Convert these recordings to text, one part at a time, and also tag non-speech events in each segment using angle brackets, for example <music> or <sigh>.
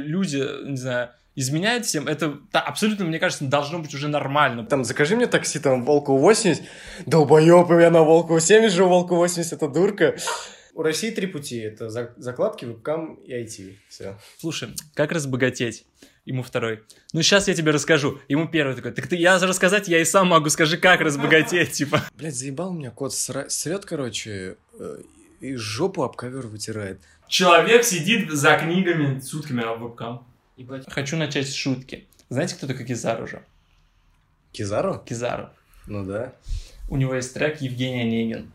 люди, не знаю, изменяют всем, это да, абсолютно, мне кажется, должно быть уже нормально. Там, закажи мне такси, там, Волку 80. Долбоёб, я на Волку 70 живу, Волку 80, это дурка. У России три пути. Это за- закладки, вебкам и IT. Все. Слушай, как разбогатеть? Ему второй. Ну, сейчас я тебе расскажу. Ему первый такой. Так ты, я рассказать, я и сам могу. Скажи, как разбогатеть, <laughs> типа. Блять, заебал меня кот сра- срет, короче, э, и жопу об ковер вытирает. Человек сидит за книгами сутками, а вебкам. Ебать. Хочу начать с шутки. Знаете, кто такой Кизару уже? Кизару? Кизару. Ну да. У него есть трек Евгений Онегин.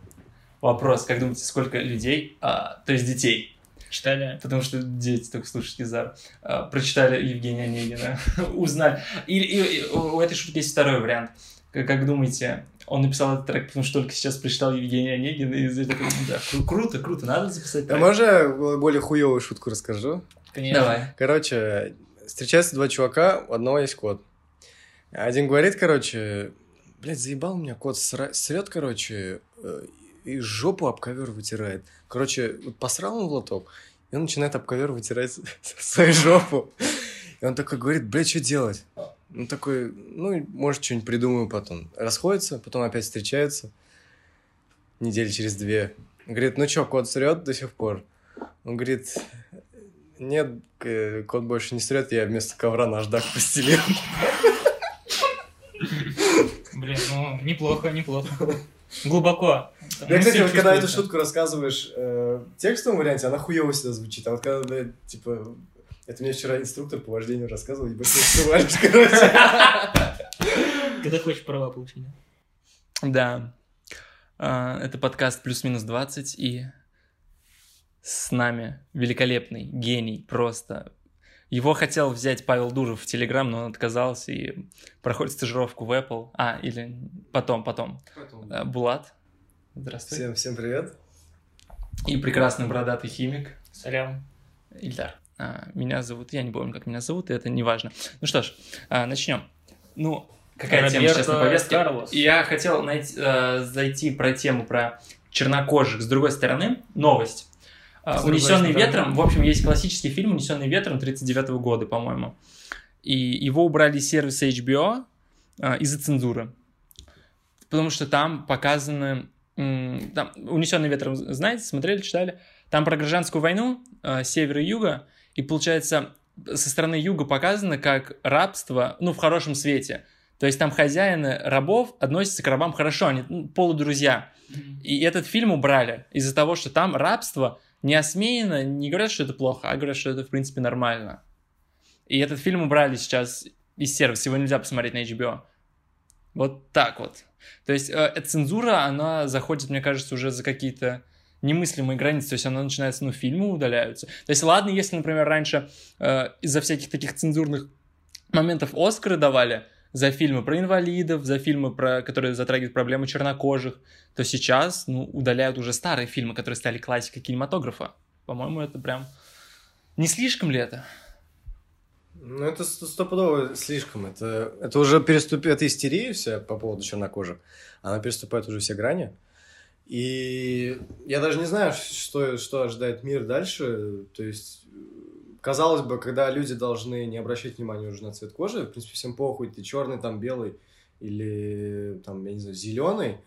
Вопрос, как думаете, сколько людей, а, то есть детей, Читали? потому что дети только слушают Кизару, а, прочитали Евгения Онегина, <laughs> узнали. Или и- и у этой шутки есть второй вариант. Как, как думаете, он написал этот трек, потому что только сейчас прочитал Евгения Онегина, и из такой, да, кру- круто, круто, надо записать А трек. можно я более хуевую шутку расскажу? Конечно. Давай. Короче, встречаются два чувака, у одного есть кот. Один говорит, короче, блядь, заебал меня кот, сра- срет, короче, э, и жопу об ковер вытирает. Короче, вот посрал он в лоток, и он начинает об ковер вытирать <laughs> свою жопу. И он такой говорит, блядь, что делать? Он такой, ну, может, что-нибудь придумаю потом. Расходится, потом опять встречаются. Недели через две. Говорит, ну что, кот срет до сих пор? Он говорит, нет, э, кот больше не срет, я вместо ковра наждак постелил. Блин, ну, неплохо, неплохо. Глубоко. Я, кстати, вот когда эту шутку рассказываешь э, в текстовом варианте, она хуево всегда звучит. А вот когда, типа, это мне вчера инструктор по вождению рассказывал, ебать, ты срываешь, короче. Когда хочешь права получить, да? А, Это подкаст «Плюс-минус 20», и с нами великолепный гений просто. Его хотел взять Павел Дуров в Телеграм, но он отказался и проходит стажировку в Apple. А, или потом, потом. А, Булат. Здравствуй. Всем, всем привет. И прекрасный бородатый химик Салям. Ильдар. А, Меня зовут, я не помню, как меня зовут, и это не важно. Ну что ж, а, начнем. Ну, какая тема сейчас на Роберто повестке? Карлос. Я хотел найти, э, зайти про тему про чернокожих. С другой стороны, новость. А, С «Унесенный ветром», в общем, есть классический фильм «Унесенный ветром» 39 года, по-моему. И его убрали из сервиса HBO из-за цензуры. Потому что там показаны... Там, «Унесенный ветром», знаете, смотрели, читали? Там про гражданскую войну севера и юга, и получается со стороны юга показано как рабство, ну, в хорошем свете. То есть там хозяины рабов относятся к рабам хорошо, они ну, полудрузья. И этот фильм убрали из-за того, что там рабство не осмеяно, не говорят, что это плохо, а говорят, что это, в принципе, нормально. И этот фильм убрали сейчас из сервиса, его нельзя посмотреть на HBO. Вот так вот. То есть э, цензура, она заходит, мне кажется, уже за какие-то немыслимые границы, то есть она начинается, ну, фильмы удаляются. То есть ладно, если, например, раньше э, из-за всяких таких цензурных моментов Оскары давали за фильмы про инвалидов, за фильмы, про, которые затрагивают проблемы чернокожих, то сейчас, ну, удаляют уже старые фильмы, которые стали классикой кинематографа. По-моему, это прям... Не слишком ли это? Ну, это сто- стопудово слишком. Это, это уже переступит, это истерия вся по поводу чернокожих. Она переступает уже все грани. И я даже не знаю, что, что ожидает мир дальше. То есть, казалось бы, когда люди должны не обращать внимания уже на цвет кожи, в принципе, всем похуй, ты черный, там, белый или, там, я не знаю, зеленый,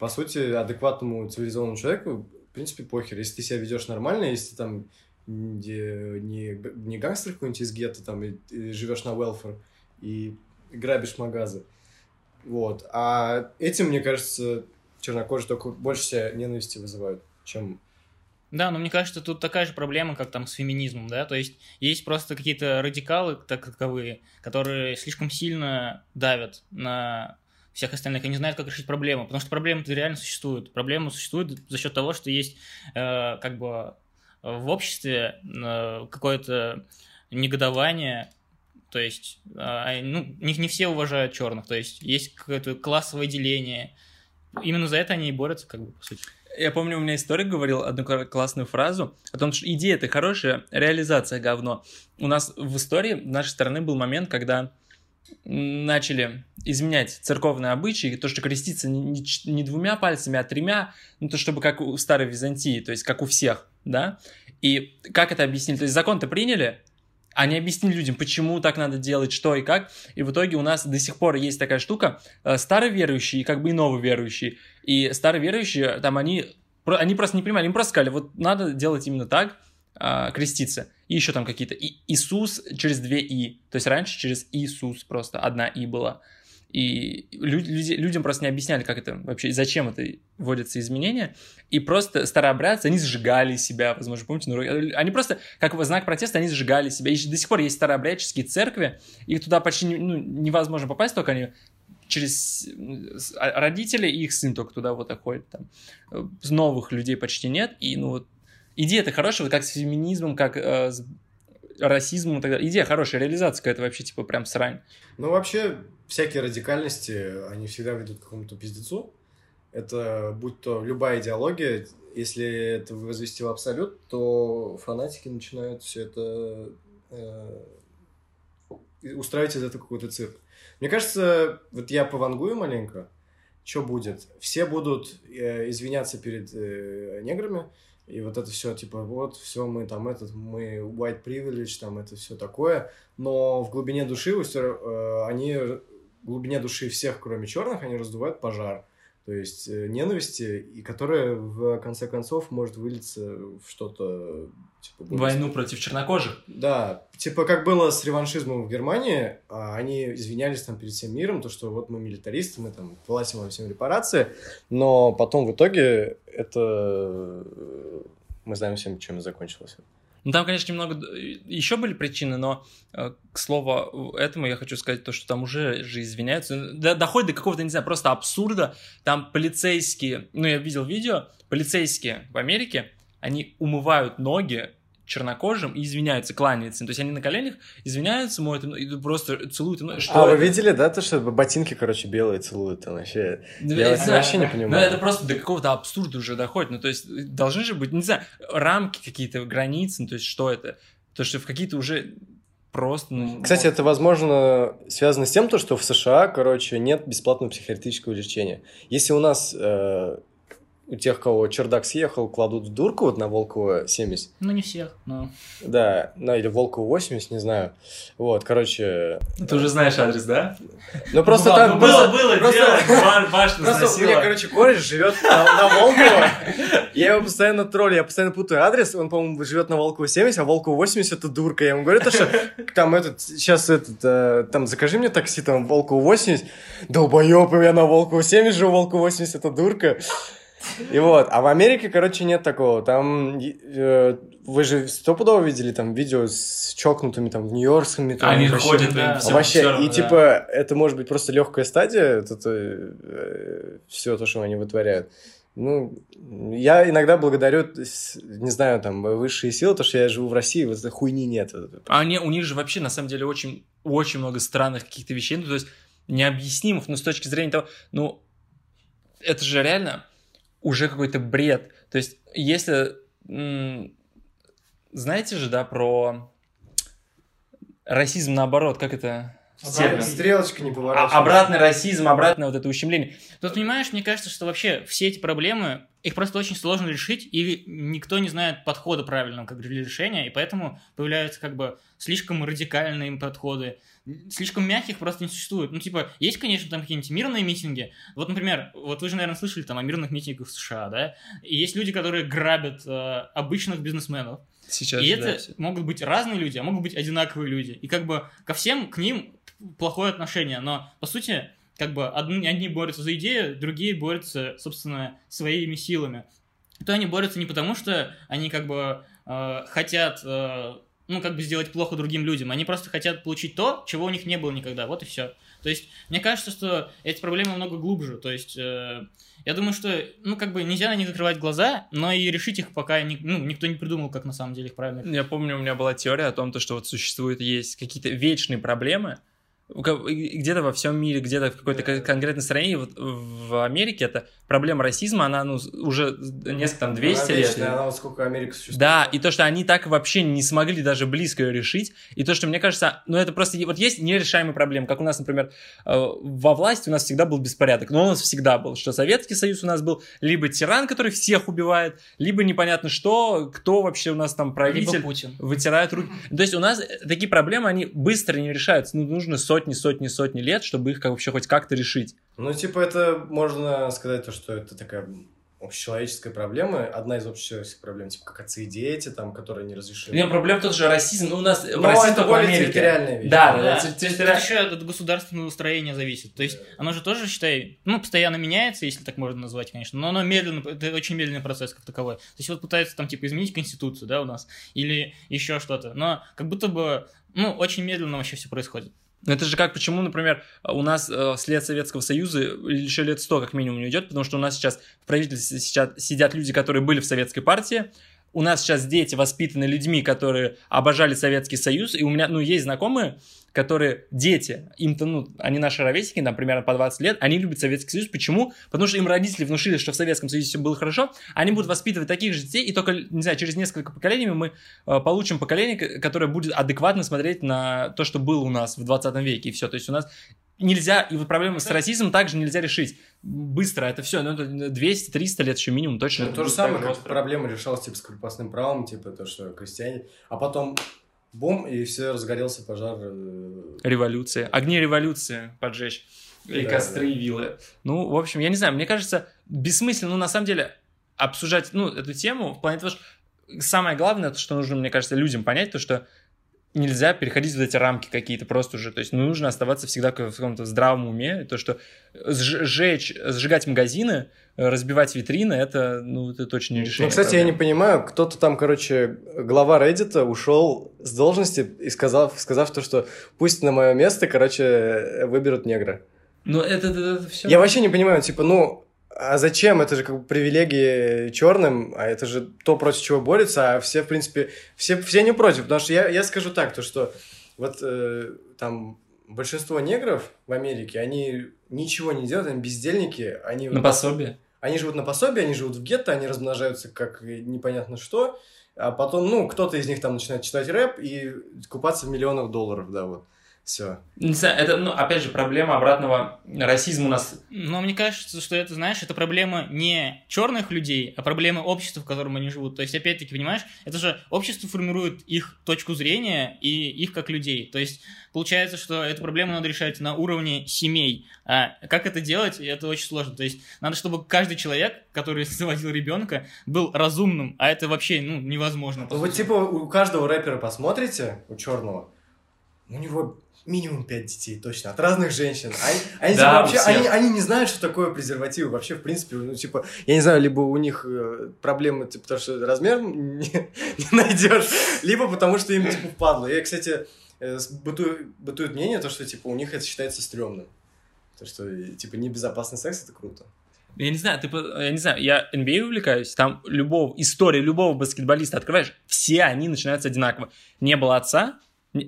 по сути, адекватному цивилизованному человеку, в принципе, похер. Если ты себя ведешь нормально, если ты там не, г- не гангстер какой-нибудь из гетто, там, и, и живешь на welfare и грабишь магазы. Вот. А этим, мне кажется, чернокожие только больше себя ненависти вызывают, чем... Да, но мне кажется, тут такая же проблема, как там с феминизмом, да, то есть есть просто какие-то радикалы так таковые, которые слишком сильно давят на всех остальных и не знают, как решить проблему, потому что проблема-то реально существует. Проблема существует за счет того, что есть э, как бы в обществе э, какое-то негодование, то есть э, ну, не, не все уважают черных, то есть есть какое-то классовое деление. Именно за это они и борются, как бы, по сути. Я помню, у меня историк говорил одну кла- классную фразу о том, что идея это хорошая, реализация говно. У нас в истории нашей страны был момент, когда начали изменять церковные обычаи, то, что креститься не, не двумя пальцами, а тремя, ну, то, чтобы как у старой Византии, то есть как у всех, да? И как это объяснили? То есть закон-то приняли, они объяснили людям, почему так надо делать, что и как. И в итоге у нас до сих пор есть такая штука, э, староверующие, как бы и нововерующие. И староверующие, там они, они просто не понимали, им просто сказали, вот надо делать именно так, э, креститься. И еще там какие-то. И Иисус через две И. То есть раньше через Иисус просто одна И была. И люди, людям просто не объясняли, как это вообще, зачем это вводятся изменения. И просто старообрядцы, они сжигали себя, возможно, помните, ну, они просто, как знак протеста, они сжигали себя. И до сих пор есть старообрядческие церкви, и туда почти ну, невозможно попасть, только они через а, родители и их сын только туда вот ходят. Там. Новых людей почти нет. И ну вот идея это хорошая, вот как с феминизмом, как э, с расизмом и так далее. Идея хорошая, реализация какая-то вообще типа прям срань. Ну вообще всякие радикальности, они всегда ведут к какому-то пиздецу. Это будь то любая идеология, если это возвести в абсолют, то фанатики начинают все это э, устраивать из этого какой-то цирк. Мне кажется, вот я повангую маленько, что будет? Все будут э, извиняться перед э, неграми, и вот это все, типа, вот, все, мы там, этот, мы white privilege, там, это все такое. Но в глубине души, э, они, в глубине души всех, кроме черных, они раздувают пожар то есть э, ненависти, и которая в конце концов может вылиться в что-то типа... Войну против чернокожих? Да, типа как было с реваншизмом в Германии, а они извинялись там перед всем миром, то, что вот мы милитаристы, мы там платим вам всем репарации, но потом в итоге это... Э, мы знаем всем, чем закончилось. Ну, там, конечно, немного еще были причины, но, э, к слову, этому я хочу сказать то, что там уже же извиняются. Доходит до какого-то, не знаю, просто абсурда. Там полицейские, ну, я видел видео, полицейские в Америке, они умывают ноги чернокожим и извиняются, кланяются. То есть они на коленях извиняются, моют и просто целуют. Что а, это? вы видели, да, то, что ботинки, короче, белые целуют там вообще? Ну, я это, вообще не понимаю. Ну, это просто до какого-то абсурда уже доходит. Ну, то есть должны же быть, не знаю, рамки какие-то, границы, ну, то есть что это? То, что в какие-то уже просто... Ну, Кстати, это, возможно, связано с тем, то, что в США, короче, нет бесплатного психиатрического лечения. Если у нас э, у тех, кого чердак съехал, кладут в дурку вот на Волково 70. Ну, не всех, но... Да, ну или Волково 80, не знаю. Вот, короче... Ты уже знаешь адрес, да? Ну, просто ну, там... Было, было, просто... дело, <laughs> Просто у меня, короче, кореш живет на, на. Я его постоянно троллю, я постоянно путаю адрес. Он, по-моему, живет на Волково 70, а Волково 80 это дурка. Я ему говорю, то, что там этот, сейчас этот, э, там, закажи мне такси, там, Волково 80. Долбоёб, я на Волково 70 живу, Волково 80 это дурка. И вот, а в Америке, короче, нет такого. Там, э, вы же стопудово видели там видео с чокнутыми там в нью-йоркскими. Там, Они вообще, ходят, да, все, Вообще, все равно, и да. типа, это может быть просто легкая стадия, это, это э, все то, что они вытворяют. Ну, я иногда благодарю, не знаю, там, высшие силы, то, что я живу в России, вот этой хуйни нет. А они, у них же вообще, на самом деле, очень, очень много странных каких-то вещей, ну, то есть необъяснимых, но с точки зрения того, ну, это же реально уже какой-то бред. То есть, если... Знаете же, да, про расизм наоборот, как это... Обратная стрелочка не поворачивается. А, обратный расизм, обратное вот это ущемление. Тут, понимаешь, мне кажется, что вообще все эти проблемы, их просто очень сложно решить, или никто не знает подхода правильного как для решения, и поэтому появляются как бы слишком радикальные подходы, слишком мягких просто не существует. Ну, типа, есть, конечно, там какие-нибудь мирные митинги. Вот, например, вот вы же, наверное, слышали там о мирных митингах в США, да? И есть люди, которые грабят э, обычных бизнесменов. Сейчас, и это да, могут быть разные люди, а могут быть одинаковые люди. И как бы ко всем, к ним плохое отношение. Но, по сути, как бы одни, одни борются за идею, другие борются, собственно, своими силами. То они борются не потому, что они как бы э, хотят э, ну, как бы сделать плохо другим людям. Они просто хотят получить то, чего у них не было никогда. Вот и все. То есть, мне кажется, что эти проблемы много глубже. То есть, э, я думаю, что, ну, как бы нельзя на них закрывать глаза, но и решить их пока ни, ну, никто не придумал, как на самом деле их правильно Я помню, у меня была теория о том, что вот существуют, есть какие-то вечные проблемы, где-то во всем мире, где-то в какой-то конкретной стране, вот в Америке это проблема расизма, она ну, уже несколько там 200 она вечная, лет. Она вот сколько Америка существует. Да, и то, что они так вообще не смогли даже близко ее решить, и то, что мне кажется, ну это просто, вот есть нерешаемые проблемы, как у нас, например, э, во власти у нас всегда был беспорядок, но у нас всегда был, что Советский Союз у нас был либо тиран, который всех убивает, либо непонятно что, кто вообще у нас там правитель. Либо Путин. Вытирает руки. То есть у нас такие проблемы, они быстро не решаются, ну нужно сотни-сотни-сотни лет, чтобы их как вообще хоть как-то решить. Ну, типа, это можно сказать, то, что это такая общечеловеческая проблема, одна из общечеловеческих проблем, типа как отцы и дети, там, которые не разрешили. Нет, проблема тот же расизм, ну, у нас Но ну, расизм это более Америке. территориальная вещь. Да, да, да. Это, территори... это еще от государственного устроения зависит, то есть да. оно же тоже, считай, ну, постоянно меняется, если так можно назвать, конечно, но оно медленно, это очень медленный процесс как таковой. То есть вот пытаются там, типа, изменить конституцию, да, у нас, или еще что-то, но как будто бы, ну, очень медленно вообще все происходит. Ну, это же как, почему, например, у нас э, след Советского Союза еще лет сто как минимум не идет, потому что у нас сейчас в правительстве сейчас сидят люди, которые были в Советской партии, у нас сейчас дети воспитаны людьми, которые обожали Советский Союз, и у меня, ну, есть знакомые, которые дети, им-то, ну, они наши ровесники, там, примерно по 20 лет, они любят Советский Союз. Почему? Потому что им родители внушили, что в Советском Союзе все было хорошо, они будут воспитывать таких же детей, и только, не знаю, через несколько поколений мы э, получим поколение, которое будет адекватно смотреть на то, что было у нас в 20 веке, и все. То есть у нас нельзя, и вот проблему с расизмом также нельзя решить быстро, это все, ну, это 200-300 лет еще минимум точно. Ну, это то же будет самое, же как остро. проблема решалась, типа, с крепостным правом, типа, то, что крестьяне... А потом бум, и все разгорелся пожар. э, Революции. Огни революции поджечь. И Да, костры, и вилы. Ну, в общем, я не знаю, мне кажется, бессмысленно, ну, на самом деле, обсуждать, ну, эту тему в плане того, что самое главное, то, что нужно, мне кажется, людям понять, то, что нельзя переходить в эти рамки какие-то просто уже. То есть ну, нужно оставаться всегда в каком-то здравом уме. То, что сж- сжечь, сжигать магазины, разбивать витрины, это, ну, это точно не решение. Ну, кстати, я не проблемы. понимаю, кто-то там, короче, глава Reddit ушел с должности и сказал, сказав то, что пусть на мое место, короче, выберут негра. Ну, это, это, все... Я вообще не понимаю, типа, ну, а зачем? Это же как бы привилегии черным, а это же то, против чего борются, а все, в принципе, все, все не против. Потому что я, я скажу так, то что вот э, там большинство негров в Америке, они ничего не делают, они бездельники, они... На пособие. Они живут на пособие, они живут в гетто, они размножаются как непонятно что, а потом, ну, кто-то из них там начинает читать рэп и купаться в миллионах долларов, да, вот. Все. Не знаю, это, ну, опять же, проблема обратного расизма у нас. Но мне кажется, что это, знаешь, это проблема не черных людей, а проблема общества, в котором они живут. То есть, опять-таки, понимаешь, это же общество формирует их точку зрения и их как людей. То есть, получается, что эту проблему надо решать на уровне семей. А как это делать, это очень сложно. То есть, надо, чтобы каждый человек, который <laughs> заводил ребенка, был разумным, а это вообще, ну, невозможно. Ну, вот сути. типа у каждого рэпера посмотрите, у черного, у него минимум пять детей, точно, от разных женщин. Они, они, Да, типа, вообще, они, они не знают, что такое презерватив. Вообще, в принципе, ну, типа, я не знаю, либо у них э, проблемы, типа, потому что размер не, <laughs> не найдешь, либо потому что им, типа, впадло. И, кстати, э, бытует, бытует мнение, то, что, типа, у них это считается стрёмным. То, что, э, типа, небезопасный секс, это круто. Я не знаю, ты, я не знаю, я NBA увлекаюсь, там любого, история любого баскетболиста открываешь, все они начинаются одинаково. Не было отца,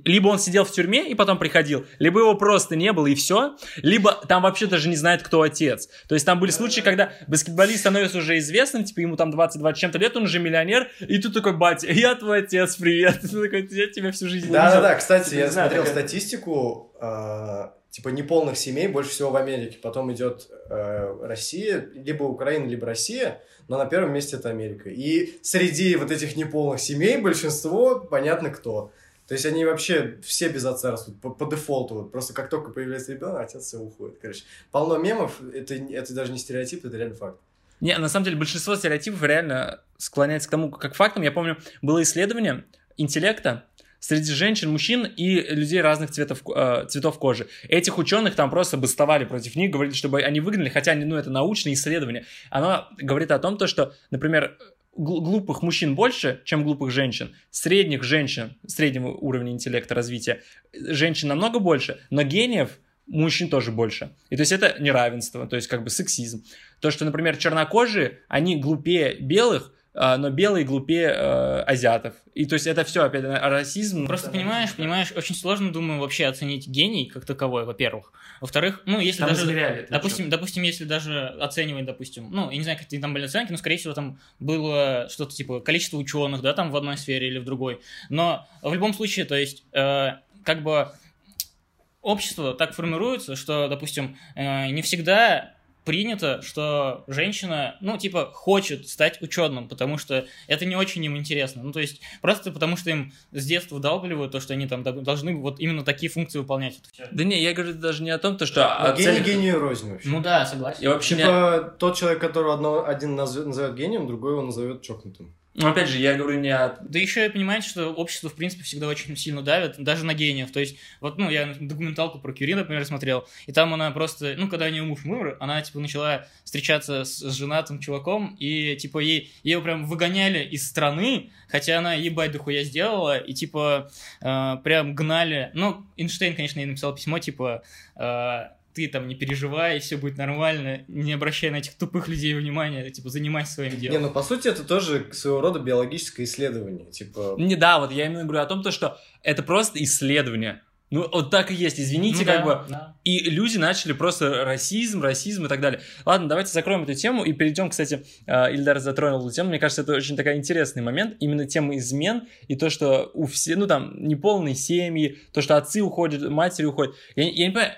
либо он сидел в тюрьме и потом приходил, либо его просто не было и все, либо там вообще даже не знает, кто отец. То есть там были случаи, когда баскетболист становится уже известным, типа ему там 20-20 чем-то лет, он уже миллионер, и тут такой, батя, я твой отец, привет. Ты <laughs> такой, я тебя всю жизнь не видел». Да-да-да, кстати, я смотрел статистику, э, типа неполных семей больше всего в Америке. Потом идет э, Россия, либо Украина, либо Россия, но на первом месте это Америка. И среди вот этих неполных семей большинство понятно кто. То есть они вообще все без отца растут, по, по дефолту. Вот. Просто как только появляется ребенок, отец все уходит. Короче, полно мемов, это, это даже не стереотип, это реально факт. Не, на самом деле большинство стереотипов реально склоняется к тому, как фактам. Я помню, было исследование интеллекта среди женщин, мужчин и людей разных цветов, э, цветов кожи. Этих ученых там просто бастовали против них, говорили, чтобы они выгнали, хотя ну, это научное исследование. Оно говорит о том, то, что, например, глупых мужчин больше, чем глупых женщин, средних женщин, среднего уровня интеллекта, развития, женщин намного больше, но гениев мужчин тоже больше. И то есть это неравенство, то есть как бы сексизм. То, что, например, чернокожие, они глупее белых, но белые глупее э, азиатов. И то есть это все опять расизм. Просто понимаешь, понимаешь, очень сложно, думаю, вообще оценить гений как таковой, во-первых. Во-вторых, ну, если Там даже... измеряли Допустим, чё? допустим, если даже оценивать, допустим, ну, я не знаю, какие там были оценки, но, скорее всего, там было что-то типа количество ученых, да, там в одной сфере или в другой. Но в любом случае, то есть, э, как бы общество так формируется, что, допустим, э, не всегда принято, что женщина, ну, типа, хочет стать ученым, потому что это не очень им интересно. Ну, то есть, просто потому что им с детства вдалбливают то, что они там должны вот именно такие функции выполнять. Да не, я говорю даже не о том, то, что... Но а гений цель- гению рознь вообще. Ну да, согласен. Я вообще не... Типа, тот человек, которого одно, один назовет, назовет гением, другой его назовет чокнутым. Ну, опять же, я говорю не о... Да еще и понимаете, что общество, в принципе, всегда очень сильно давит, даже на гениев. То есть, вот, ну, я документалку про Кюри, например, смотрел, и там она просто, ну, когда у нее муж умер, она, типа, начала встречаться с, с женатым чуваком, и, типа, ей, ее прям выгоняли из страны, хотя она ебать дохуя сделала, и, типа, э, прям гнали. Ну, Эйнштейн, конечно, ей написал письмо, типа, э, ты там не переживай, все будет нормально, не обращай на этих тупых людей внимания, типа, занимайся своим делом. Не, ну по сути это тоже своего рода биологическое исследование. Типа, Не, да, вот я именно говорю о том, то, что это просто исследование. Ну, вот так и есть, извините, Ну как да, бы... да. И люди начали просто расизм, расизм и так далее. Ладно, давайте закроем эту тему и перейдем, кстати, э, Ильдар затронул эту тему. Мне кажется, это очень такой интересный момент. Именно тема измен и то, что у всех, ну там, неполные семьи, то, что отцы уходят, матери уходят. Я, я не понимаю,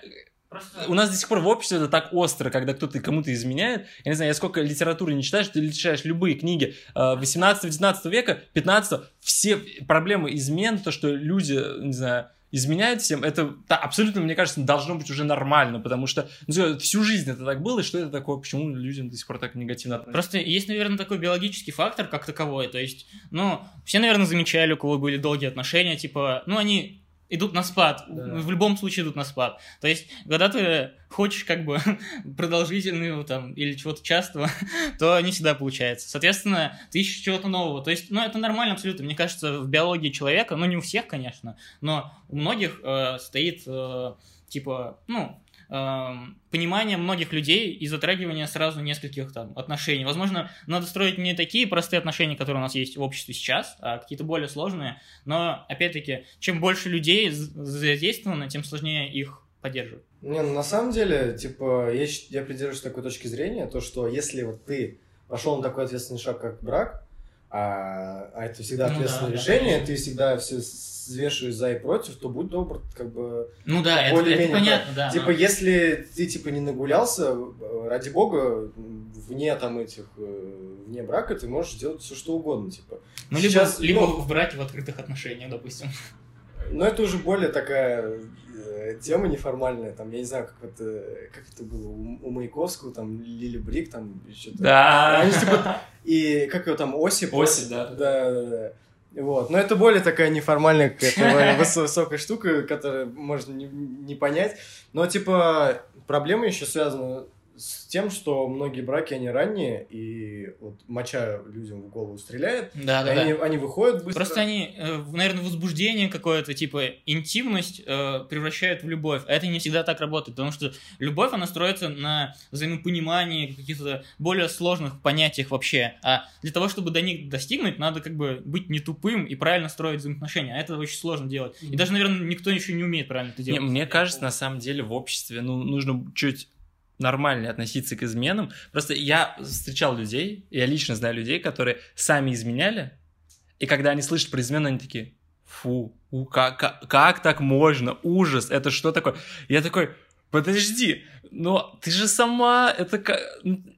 Просто... у нас до сих пор в обществе это так остро, когда кто-то кому-то изменяет. Я не знаю, я сколько литературы не читаешь, ты читаешь любые книги 18-19 века, 15 все проблемы измен, то, что люди, не знаю, изменяют всем, это да, абсолютно, мне кажется, должно быть уже нормально, потому что ну, всю жизнь это так было, и что это такое, почему людям до сих пор так негативно относятся? Просто есть, наверное, такой биологический фактор как таковой. То есть, ну, все, наверное, замечали, у кого были долгие отношения, типа, ну, они идут на спад. Да. В любом случае идут на спад. То есть, когда ты хочешь как бы <laughs> продолжительного там или чего-то частого, <laughs> то не всегда получается. Соответственно, ты ищешь чего-то нового. То есть, ну, это нормально абсолютно. Мне кажется, в биологии человека, ну, не у всех, конечно, но у многих э, стоит, э, типа, ну, эм, понимание многих людей и затрагивание сразу нескольких там отношений. Возможно, надо строить не такие простые отношения, которые у нас есть в обществе сейчас, а какие-то более сложные. Но, опять-таки, чем больше людей задействовано, тем сложнее их поддерживать. Не, ну на самом деле, типа, я, я придерживаюсь такой точки зрения, то, что если вот ты пошел на такой ответственный шаг, как брак, а, а это всегда Ну ответственное да, да, решение, конечно. ты всегда все взвешиваешь за и против, то будь добр, как бы... Ну да, это, это понятно, да. типа, но- если ты, типа, не нагулялся, э, ради бога, вне там этих, э, вне брака, ты можешь делать все, что угодно, типа. Ну, либо, сейчас, либо ну, в браке в открытых отношениях, допустим. Но это уже более такая э, тема неформальная, там, я не знаю, как это, как это было у, у Маяковского, там, Лили Брик, там, что-то. Да. Они, типа, И как его там, Осип? Осип, да. Да, да, да. Вот. Но это более такая неформальная какая-то <laughs> высокая штука, которую можно не, не понять. Но, типа, проблема еще связана с тем, что многие браки, они ранние, и вот моча людям в голову стреляет, Да, да, да. они, они выходят быстро. Просто они, наверное, возбуждение какое-то, типа интимность э, превращают в любовь. А это не всегда так работает, потому что любовь, она строится на взаимопонимании, каких-то более сложных понятиях вообще. А для того, чтобы до них достигнуть, надо как бы быть не тупым и правильно строить взаимоотношения. А это очень сложно делать. И даже, наверное, никто еще не умеет правильно это Не, делать. мне кажется, на самом деле в обществе ну, нужно чуть нормальнее относиться к изменам. Просто я встречал людей, я лично знаю людей, которые сами изменяли, и когда они слышат про измену, они такие, фу, у, как, как, как так можно, ужас, это что такое? Я такой, подожди, но ты же сама, это как...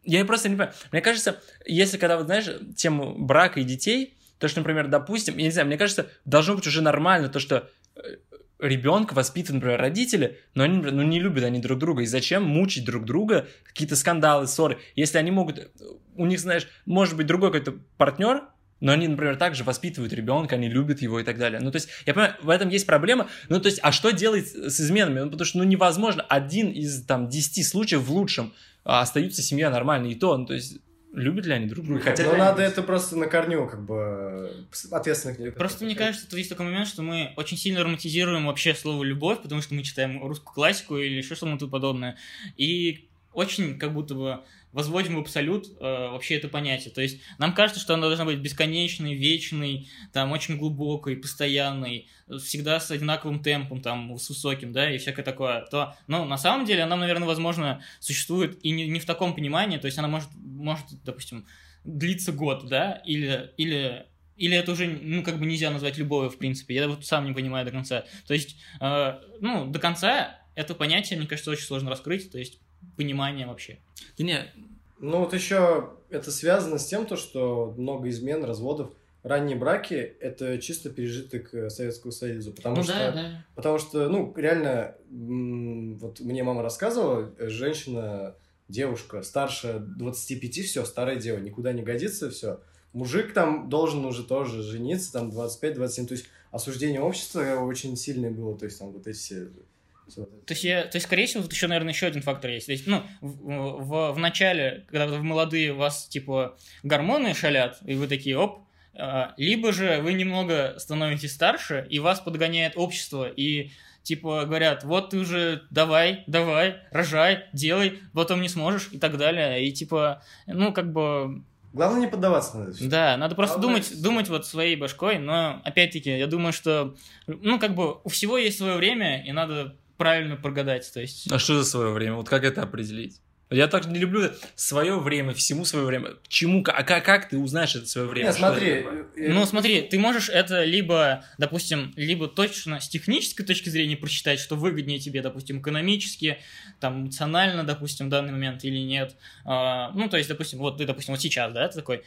Я просто не понимаю. Мне кажется, если когда, вот знаешь, тему брака и детей, то, что, например, допустим, я не знаю, мне кажется, должно быть уже нормально то, что ребенка воспитывают, например, родители, но они, ну, не любят они друг друга. И зачем мучить друг друга, какие-то скандалы, ссоры, если они могут, у них, знаешь, может быть другой какой-то партнер, но они, например, также воспитывают ребенка, они любят его и так далее. Ну, то есть, я понимаю, в этом есть проблема. Ну, то есть, а что делать с изменами? Ну, потому что, ну, невозможно. Один из, там, десяти случаев в лучшем а, остаются семья нормальная. И то, ну, то есть, любят ли они друг друга? Хотят Но Ну, надо это просто на корню, как бы, ответственно к ней. Просто мне кажется, тут есть такой момент, что мы очень сильно романтизируем вообще слово любовь, потому что мы читаем русскую классику или еще что-то подобное. И очень как будто бы возводим в абсолют э, вообще это понятие. То есть нам кажется, что оно должно быть бесконечной, вечной, там очень глубокой, постоянной, всегда с одинаковым темпом, там, с высоким, да, и всякое такое. То, но на самом деле она, наверное, возможно, существует и не, не в таком понимании, то есть она может, может, допустим, длиться год, да, или, или или это уже, ну, как бы нельзя назвать любовью, в принципе. Я вот сам не понимаю до конца. То есть, э, ну, до конца это понятие, мне кажется, очень сложно раскрыть. То есть, понимание вообще. Да не, Ну вот еще это связано с тем, то, что много измен, разводов. Ранние браки – это чисто пережиток э, Советского Союза, потому ну что да, да. Потому что, ну, реально, вот мне мама рассказывала, э, женщина, девушка, старше 25, все, старая дева, никуда не годится, все. Мужик там должен уже тоже жениться, там 25-27, то есть осуждение общества очень сильное было, то есть там вот эти То есть, я, то есть, скорее всего, тут еще, наверное, еще один фактор есть. То есть, ну, в, в, в начале, когда вы молодые, у вас, типа, гормоны шалят, и вы такие, оп, а, либо же вы немного становитесь старше, и вас подгоняет общество, и типа говорят, вот ты уже давай, давай, рожай, делай, потом не сможешь и так далее. И типа, ну, как бы, Главное не поддаваться на это да, надо просто Главное, думать, думать вот своей башкой, но опять-таки, я думаю, что, ну, как бы, у всего есть свое время, и надо правильно прогадать, то есть... а что за свое время? Вот как это определить? Я так не люблю свое время, всему свое время. Чему, а как, как ты узнаешь это свое время? Не, Что это смотри. э, Ну, смотри, ты можешь это либо, допустим, либо точно с технической точки зрения просчитать, что выгоднее тебе, допустим, экономически, там, эмоционально, допустим, в данный момент или нет. А, ну, то есть, допустим, вот ты, допустим, вот сейчас, да, ты такой,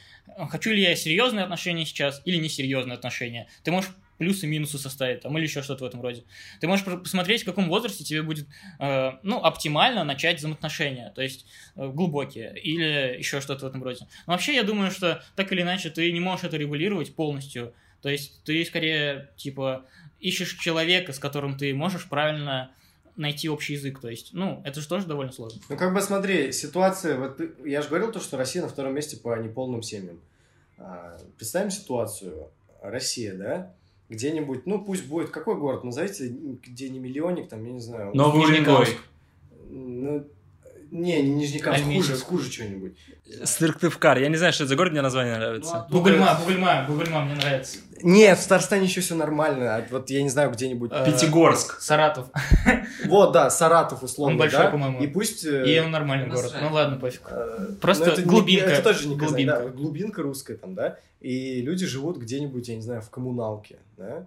хочу ли я серьезные отношения сейчас или несерьезные отношения. Ты можешь плюсы и минусы составить, там, или еще что-то в этом роде. Ты можешь посмотреть, в каком возрасте тебе будет, э, ну, оптимально начать взаимоотношения, то есть э, глубокие, или еще что-то в этом роде. Но вообще, я думаю, что так или иначе ты не можешь это регулировать полностью. То есть ты скорее, типа, ищешь человека, с которым ты можешь правильно найти общий язык. То есть, ну, это же тоже довольно сложно. Ну, как бы смотри, ситуация, вот я же говорил то, что Россия на втором месте по неполным семьям. А, Представим ситуацию, Россия, да, где-нибудь, ну, пусть будет, какой город, назовите, где не миллионник, там, я не знаю. Новый Уренгой. Ну, не, не Нижнекамск, хуже, Альметьевск. хуже что-нибудь. Сыктывкар. Я не знаю, что это за город, мне название нравится. Бугульма, Бугульма, Бугульма мне нравится. Нет, в Татарстане еще все нормально, а вот я не знаю, где-нибудь. Э, Пятигорск. Саратов. <laughs> Вот, да, Саратов условно, Он большой, да? по-моему. И пусть... э, И он нормальный город. Ну ладно, пофиг. Э, Просто ну, это не- глубинка. это тоже не Казань, Глубинка. да, глубинка русская там, да. И люди живут где-нибудь, я не знаю, в коммуналке, да.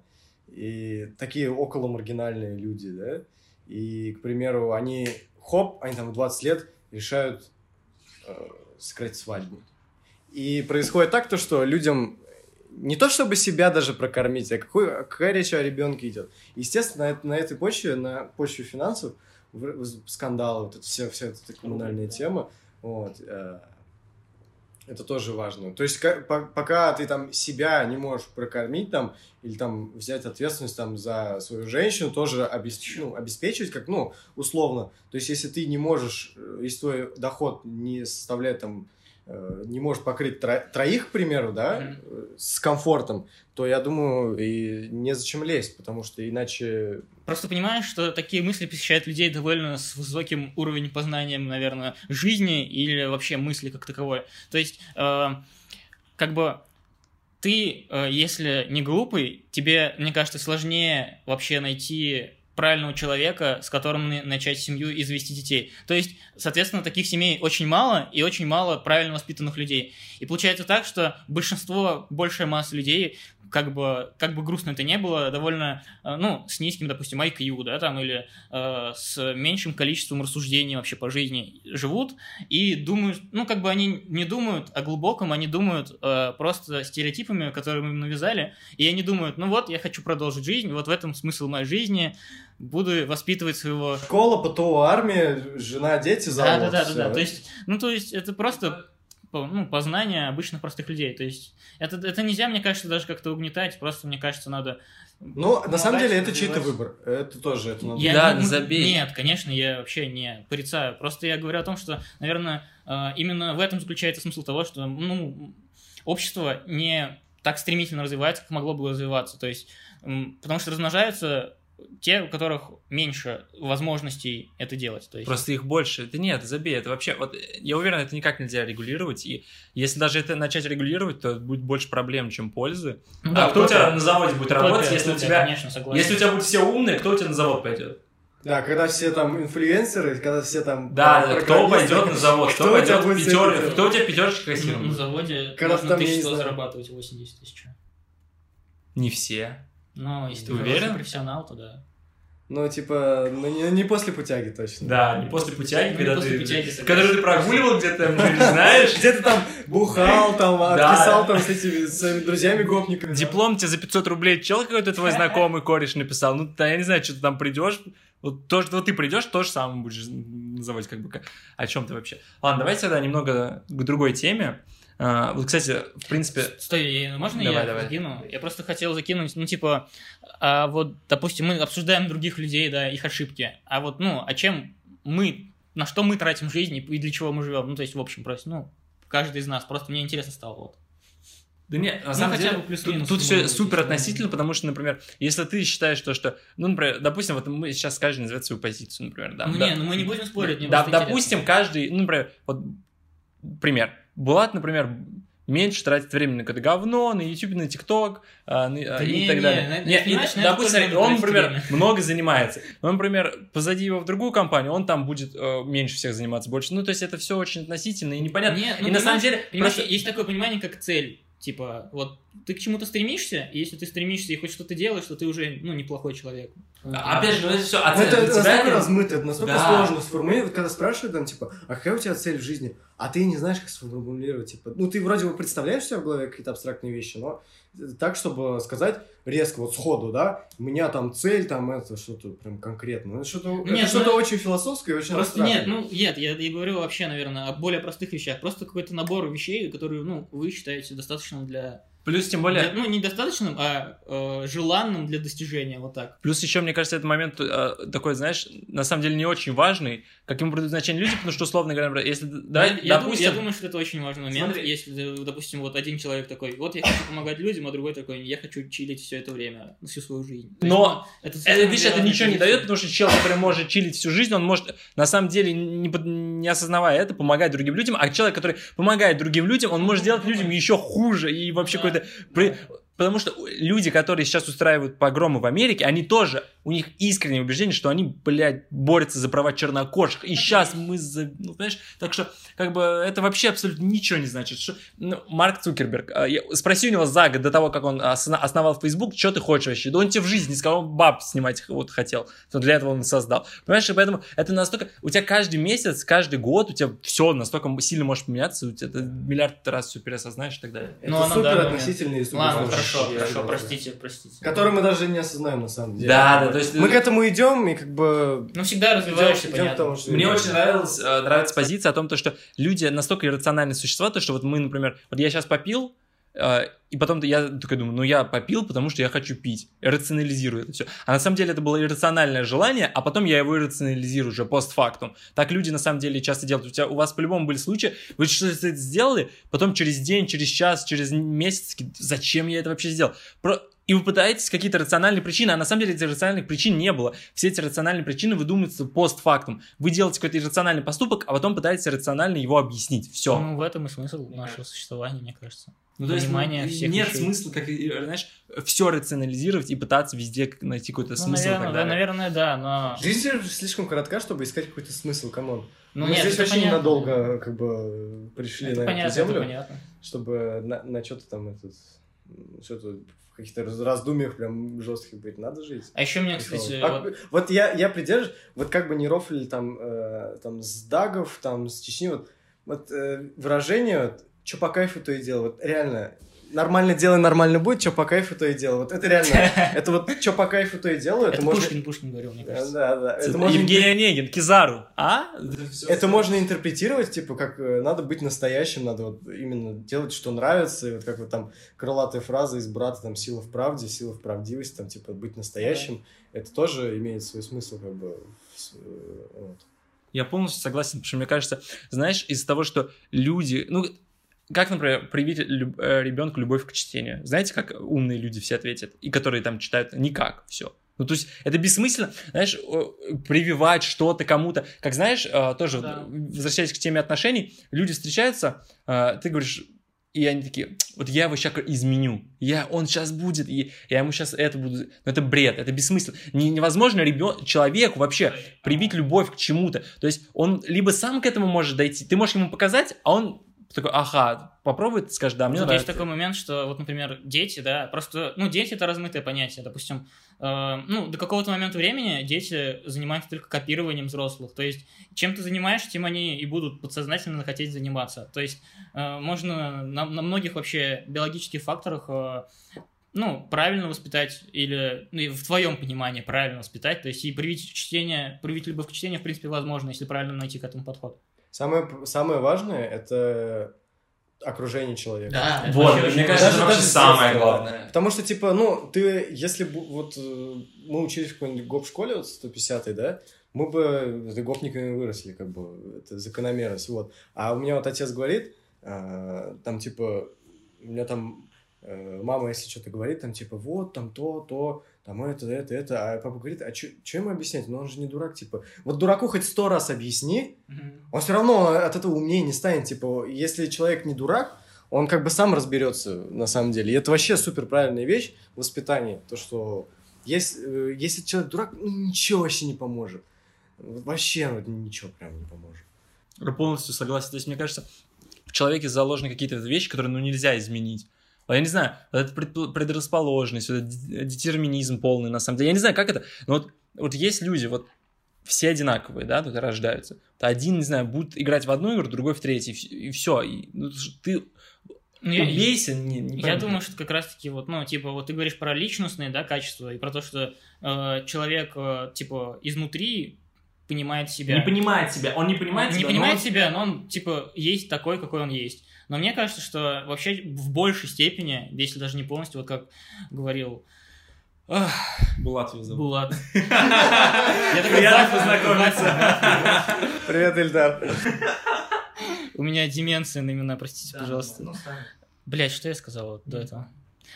И такие около маргинальные люди, да. И, к примеру, они, хоп, они там в 20 лет решают э, сыграть свадьбу. И происходит так, то, что людям не то чтобы себя даже прокормить, а какой, какая речь о ребенке идет. Естественно, на, эт- на этой почве, на почве финансов, скандалы, вот это все, вся эта коммунальная тема, вот, э, это тоже важно. То есть, ка- по- пока ты там себя не можешь прокормить там, или там взять ответственность там за свою женщину, тоже обес- ну, обеспечивать, как, ну, условно. То есть, если ты не можешь, э, если твой доход не составляет там, э, не может покрыть тро- троих, к примеру, да, э, с комфортом, то я думаю, и незачем лезть, потому что иначе... Просто понимаешь, что такие мысли посещают людей довольно с высоким уровнем познанием, наверное, жизни или вообще мысли как таковой. То есть, э, как бы ты, э, если не глупый, тебе, мне кажется, сложнее вообще найти правильного человека, с которым на- начать семью и завести детей. То есть, соответственно, таких семей очень мало и очень мало правильно воспитанных людей. И получается так, что большинство, большая масса людей, как бы, как бы грустно это не было, довольно, э, ну, с низким, допустим, IQ, да, там, или э, с меньшим количеством рассуждений вообще по жизни живут и думают, ну, как бы они не думают о глубоком, они думают э, просто стереотипами, которые мы им навязали, и они думают, ну вот, я хочу продолжить жизнь, вот в этом смысл моей жизни, буду воспитывать своего... Школа, ПТО, армия, жена, дети, завод. Да, да, да, да, да, то есть, ну, то есть, это просто ну, познание обычных простых людей, то есть, это, это нельзя, мне кажется, даже как-то угнетать, просто, мне кажется, надо Ну, на самом деле, это чей-то выбор. Это тоже, это надо... Я Да, не- забей. Нет, конечно, я вообще не порицаю. Просто я говорю о том, что, наверное, э, именно в этом заключается смысл того, что ну, общество не так стремительно развивается, как могло бы развиваться. То есть, потому что размножаются те, у которых меньше возможностей это делать. То есть... Просто их больше. Это нет, забей, это вообще... Вот я уверен, это никак нельзя регулировать, и если даже это начать регулировать, то будет больше проблем, чем пользы. Ну а да, кто у тебя на заводе будет работать, если у тебя... конечно, согласен. Если у тебя будут все умные, кто у тебя на завод пойдет? Да, когда все там инфлюенсеры, когда все там... Да, да, кто пойдет на завод, кто, кто пойдет в будет пятер... это- кто у тебя пятерочке Ну, на заводе раз можно там, я не 1100 знаю. зарабатывать 80 тысяч. Не все. Но если ты уверен? профессионал, то да. Ну, типа, ну не, не после путяги точно. Да, не после путяги, Ну, когда после ты... путяги. Который ты прогуливал где-то, может, знаешь? <laughs> Где ты там бухал, там, отписал там с этими своими друзьями-гопниками. Диплом тебе за 500 рублей чел какой-то твой знакомый кореш написал. Ну, я не знаю, что ты там придешь. Вот то, что вот ты придешь, то же самое будешь называть, как бы, как- о чем ты вообще. Ладно, давайте тогда немного к другой теме. А, вот, кстати, в принципе, Стой, можно Давай, я давай. закину? Я просто хотел закинуть, ну, типа, а вот, допустим, мы обсуждаем других людей, да, их ошибки. А вот, ну, а чем мы, на что мы тратим жизнь и для чего мы живем? Ну, то есть, в общем, просто, ну, каждый из нас. Просто мне интересно стало, вот. Да нет, на Ну, самом хотя деле, бы тут, плюс-минус тут все супер относительно, потому что, например, если ты считаешь то, что, ну, например, допустим, вот мы сейчас каждый назовет свою позицию, например, да. ну, да. не, ну мы не будем спорить, мне Да, допустим, интересно. каждый, ну, например, вот пример. Булат, например, меньше тратит времени на какое-то говно, на YouTube, на TikTok а, на- а, Да и не, так не, далее. Не, это, и, понимаешь, допустим, он, например, время. много занимается. Но, например, позади его в другую компанию, он там будет э, меньше всех заниматься, больше. Ну, то есть это все очень относительно и непонятно. Не, ну, и на самом деле, Понимаешь, просто- есть такое понимание, как цель. Типа, вот ты к чему-то стремишься, и если ты стремишься и хоть что-то делаешь, то ты уже, ну, неплохой человек. опять же, ну, это все Ну, это, это настолько размыто, это настолько Да. сложно сформулировать, когда спрашивают там, типа, а какая у тебя цель в жизни? А ты не знаешь, как сформулировать, типа, ну, ты вроде бы представляешь себе в голове какие-то абстрактные вещи, но так, чтобы сказать резко, вот сходу, да, у меня там цель, там это что-то прям конкретно, ну, что-то, это Нет, что-то ну, очень философское и очень Просто абстрактное. нет, ну нет, я, я говорю вообще, наверное, о более простых вещах. Просто какой-то набор вещей, которые, ну, вы считаете достаточным для... Плюс, тем более, для- ну, не достаточным, а э, желанным для достижения, вот так. Плюс еще, мне кажется, этот момент э, такой, знаешь, на самом деле не очень важный, как ему придают значение люди, потому что, условно говоря, например, если, давай, я, я думаю, допустим, я думаю, что это очень важный момент. Смотри. Если, допустим, вот один человек такой, вот я хочу помогать людям, а другой такой, я хочу чилить все это время, ну, всю свою жизнь. Но ну, это, это, видишь, это ничего не дает, потому что чел, который может чилить всю жизнь, он может, на самом деле, не, не осознавая это, помогать другим людям, а человек, который помогает другим людям, он может делать людям еще хуже и вообще Да. какой-то... Por, é. Потому что люди, которые сейчас устраивают погромы в Америке, они тоже, у них искреннее убеждение, что они, блядь, борются за права чернокожих. И сейчас мы за... Ну, понимаешь? Так что, как бы, это вообще абсолютно ничего не значит. Что... Ну, Марк Цукерберг, а, я- спроси у него за год до того, как он основал Facebook, что ты хочешь вообще? Да он тебе в жизни с кого баб снимать вот хотел. Но для этого он создал. Понимаешь? И поэтому это настолько... У тебя каждый месяц, каждый год, у тебя все настолько сильно может поменяться, у тебя ты миллиард раз все переосознаешь и так далее. Это Ну, оно, супер супер Ладно. Хорошо, хорошо, простите, простите. Который мы даже не осознаем, на самом деле. Да, да, то есть... Мы к этому идем, и как бы... Ну, всегда развиваешься, понятно. тому, что- Мне очень нравилась, э, нравится позиция о том, то, что люди настолько иррациональные существа, то, что вот мы, например, вот я сейчас попил, э, и потом я такой думаю, ну я попил, потому что я хочу пить. Рационализирую это все. А на самом деле это было иррациональное желание, а потом я его иррационализирую уже постфактум. Так люди на самом деле часто делают. У, тебя, у вас по-любому были случаи, вы что-то сделали, потом через день, через час, через месяц, зачем я это вообще сделал? Про... И вы пытаетесь какие-то рациональные причины, а на самом деле этих рациональных причин не было. Все эти рациональные причины выдумываются постфактум. Вы делаете какой-то иррациональный поступок, а потом пытаетесь рационально его объяснить. Все. Ну, в этом и смысл нашего существования, мне кажется. Ну, то есть, Понимание ну, всех нет вещей. смысла, как, и, знаешь, все рационализировать и пытаться везде найти какой-то Ну, смысл наверное, да, наверное, да, но... Жизнь же слишком коротка, чтобы искать какой-то смысл, come on. Ну, Мы нет, здесь вообще понятно. ненадолго как бы пришли Это на понятно, эту землю, понятно. чтобы на, на что-то там этот что-то в каких-то раз- раздумьях прям жестких быть. Надо жить. А еще мне, кстати, А, вот- вот я, я придерживаюсь, вот как бы не рофлили там, э, там с Дагов, там с Чечни, вот, вот э, выражение, вот, что по кайфу, то и дело. Вот реально, нормально делай, нормально будет, что по кайфу, то и дело. Вот это реально, <laughs> это вот что по кайфу, то и делаю, это, это можно... Пушкин, Пушкин говорил, мне Да, кажется. да, да. Это Это можно, Евгений Онегин, Кизару. А? это можно интерпретировать, типа, как э, надо быть настоящим, надо вот именно делать, что нравится, и вот как вот там крылатая фраза из брата, там, сила в правде, сила в правдивости, там, типа, быть настоящим, это тоже имеет свой смысл, как бы, э, вот. Я полностью согласен, потому что мне кажется, знаешь, из-за того, что люди, ну, как, например, привить ребенку любовь к чтению? Знаете, как умные люди все ответят? И которые там читают никак, все. Ну, то есть, это бессмысленно, знаешь, э, прививать что-то кому-то. Как знаешь, э, тоже, Да. возвращаясь к теме отношений, люди встречаются, э, ты говоришь, и они такие, вот я его сейчас изменю, я, он сейчас будет, и я ему сейчас это буду... Но это бред, это бессмысленно. Не- невозможно ребен... человеку вообще привить любовь к чему-то. То есть он либо сам к этому может дойти, ты можешь ему показать, а он такой, ага, попробует, скажет, да, мне Тут нравится. есть такой момент, что вот, например, дети, да, просто, ну, дети это размытое понятие, допустим, э, ну, до какого-то момента времени дети занимаются только копированием взрослых, то есть чем ты занимаешься, тем они и будут подсознательно хотеть заниматься, то есть э, можно на, на многих вообще биологических факторах э, ну, правильно воспитать или, ну, в твоем понимании правильно воспитать, то есть и привить чтение, привить любовь к чтению, в принципе, возможно, если правильно найти к этому подход. Самое, самое важное — это окружение человека. Да, это Вот, вообще мне кажется, Даже- это вообще самое главное. Потому что, типа, ну, ты, если бы, вот, э, мы учились в какой-нибудь гоп-школе, вот, 150 да, мы бы с гопниками выросли, как бы, это закономерность, вот. А у меня вот отец говорит, э, там, типа, у меня там мама, если что-то говорит, там, типа, вот, там, то, то, там, это, это, это, а папа говорит, а что ему объяснять? Ну, он же не дурак, типа, вот дураку хоть сто раз объясни, Мгм. он все равно от этого умнее не станет. Типа, если человек не дурак, он как бы сам разберется на самом деле. И это вообще супер правильная вещь в воспитании. То, что если, э, если человек дурак, ну, ничего вообще не поможет. Вообще ну, ничего прям не поможет. Я полностью согласен. То есть, мне кажется, в человеке заложены какие-то вещи, которые ну, нельзя изменить. Вот Я не знаю, вот эта предрасположенность, вот этот детерминизм полный, на самом деле. Я не знаю, как это, но вот, вот есть люди, вот все одинаковые, да, тут рождаются. Один, не знаю, будет играть в одну игру, другой в третью, и все. И, ну, ты Ну, я- убейся, не, не Я думаю, что как раз-таки вот, ну, типа, вот ты говоришь про личностные, да, качества, и про то, что э, человек, э, типа, изнутри понимает себя. не понимает себя. Он не понимает Он не себя, но понимает он- себя, но он, типа, есть такой, какой он есть. Но мне кажется, что вообще в большей степени, если даже не полностью, вот как говорил Булат его зовут. Булат. <laughs> Я такой, Приятно «Вася, познакомиться. Привет, Ильдар. У меня деменция на имена, простите, пожалуйста. Блять, что я сказал вот до этого?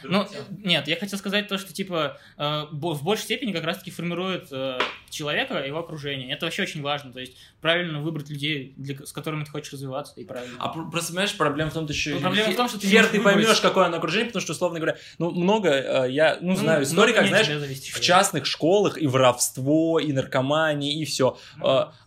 Ну, нет, я хотел сказать то, что, типа, э, в большей степени как раз-таки формирует э, человека и его окружение. Это вообще очень важно. То есть, правильно выбрать людей, для, с которыми ты хочешь развиваться, и правильно. А пр- просто, понимаешь, проблема в том, что еще... Ну, проблема в том, что ты хер ты выбрать. поймешь, какое оно окружение, потому что, условно говоря, ну, много, э, я, ну, Ну, знаю истории, как, знаешь, зависит в частных школах и воровство, и наркомания, и все.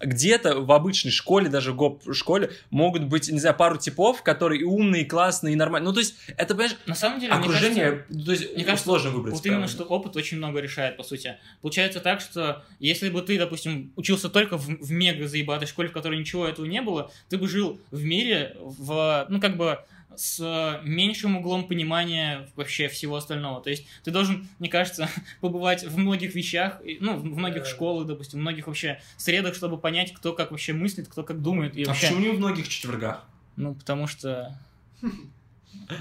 Где-то в обычной школе, даже в гоп-школе, могут быть, не знаю, пару типов, которые и умные, и классные, и нормальные. Ну, то есть, это, понимаешь, На самом деле, мне кажется, окружение, то есть, мне кажется, сложно выбрать. Вот именно, что опыт очень много решает, по сути. Получается так, что если бы ты, допустим, учился только в, в мега заебатой школе, в которой ничего этого не было, ты бы жил в мире, в, ну, как бы, с меньшим углом понимания вообще всего остального. То есть ты должен, мне кажется, <laughs> побывать в многих вещах, ну, в многих школах, допустим, в многих вообще средах, чтобы понять, кто как вообще мыслит, кто как думает. И А вообще... почему не в многих четвергах? Ну, потому что <laughs>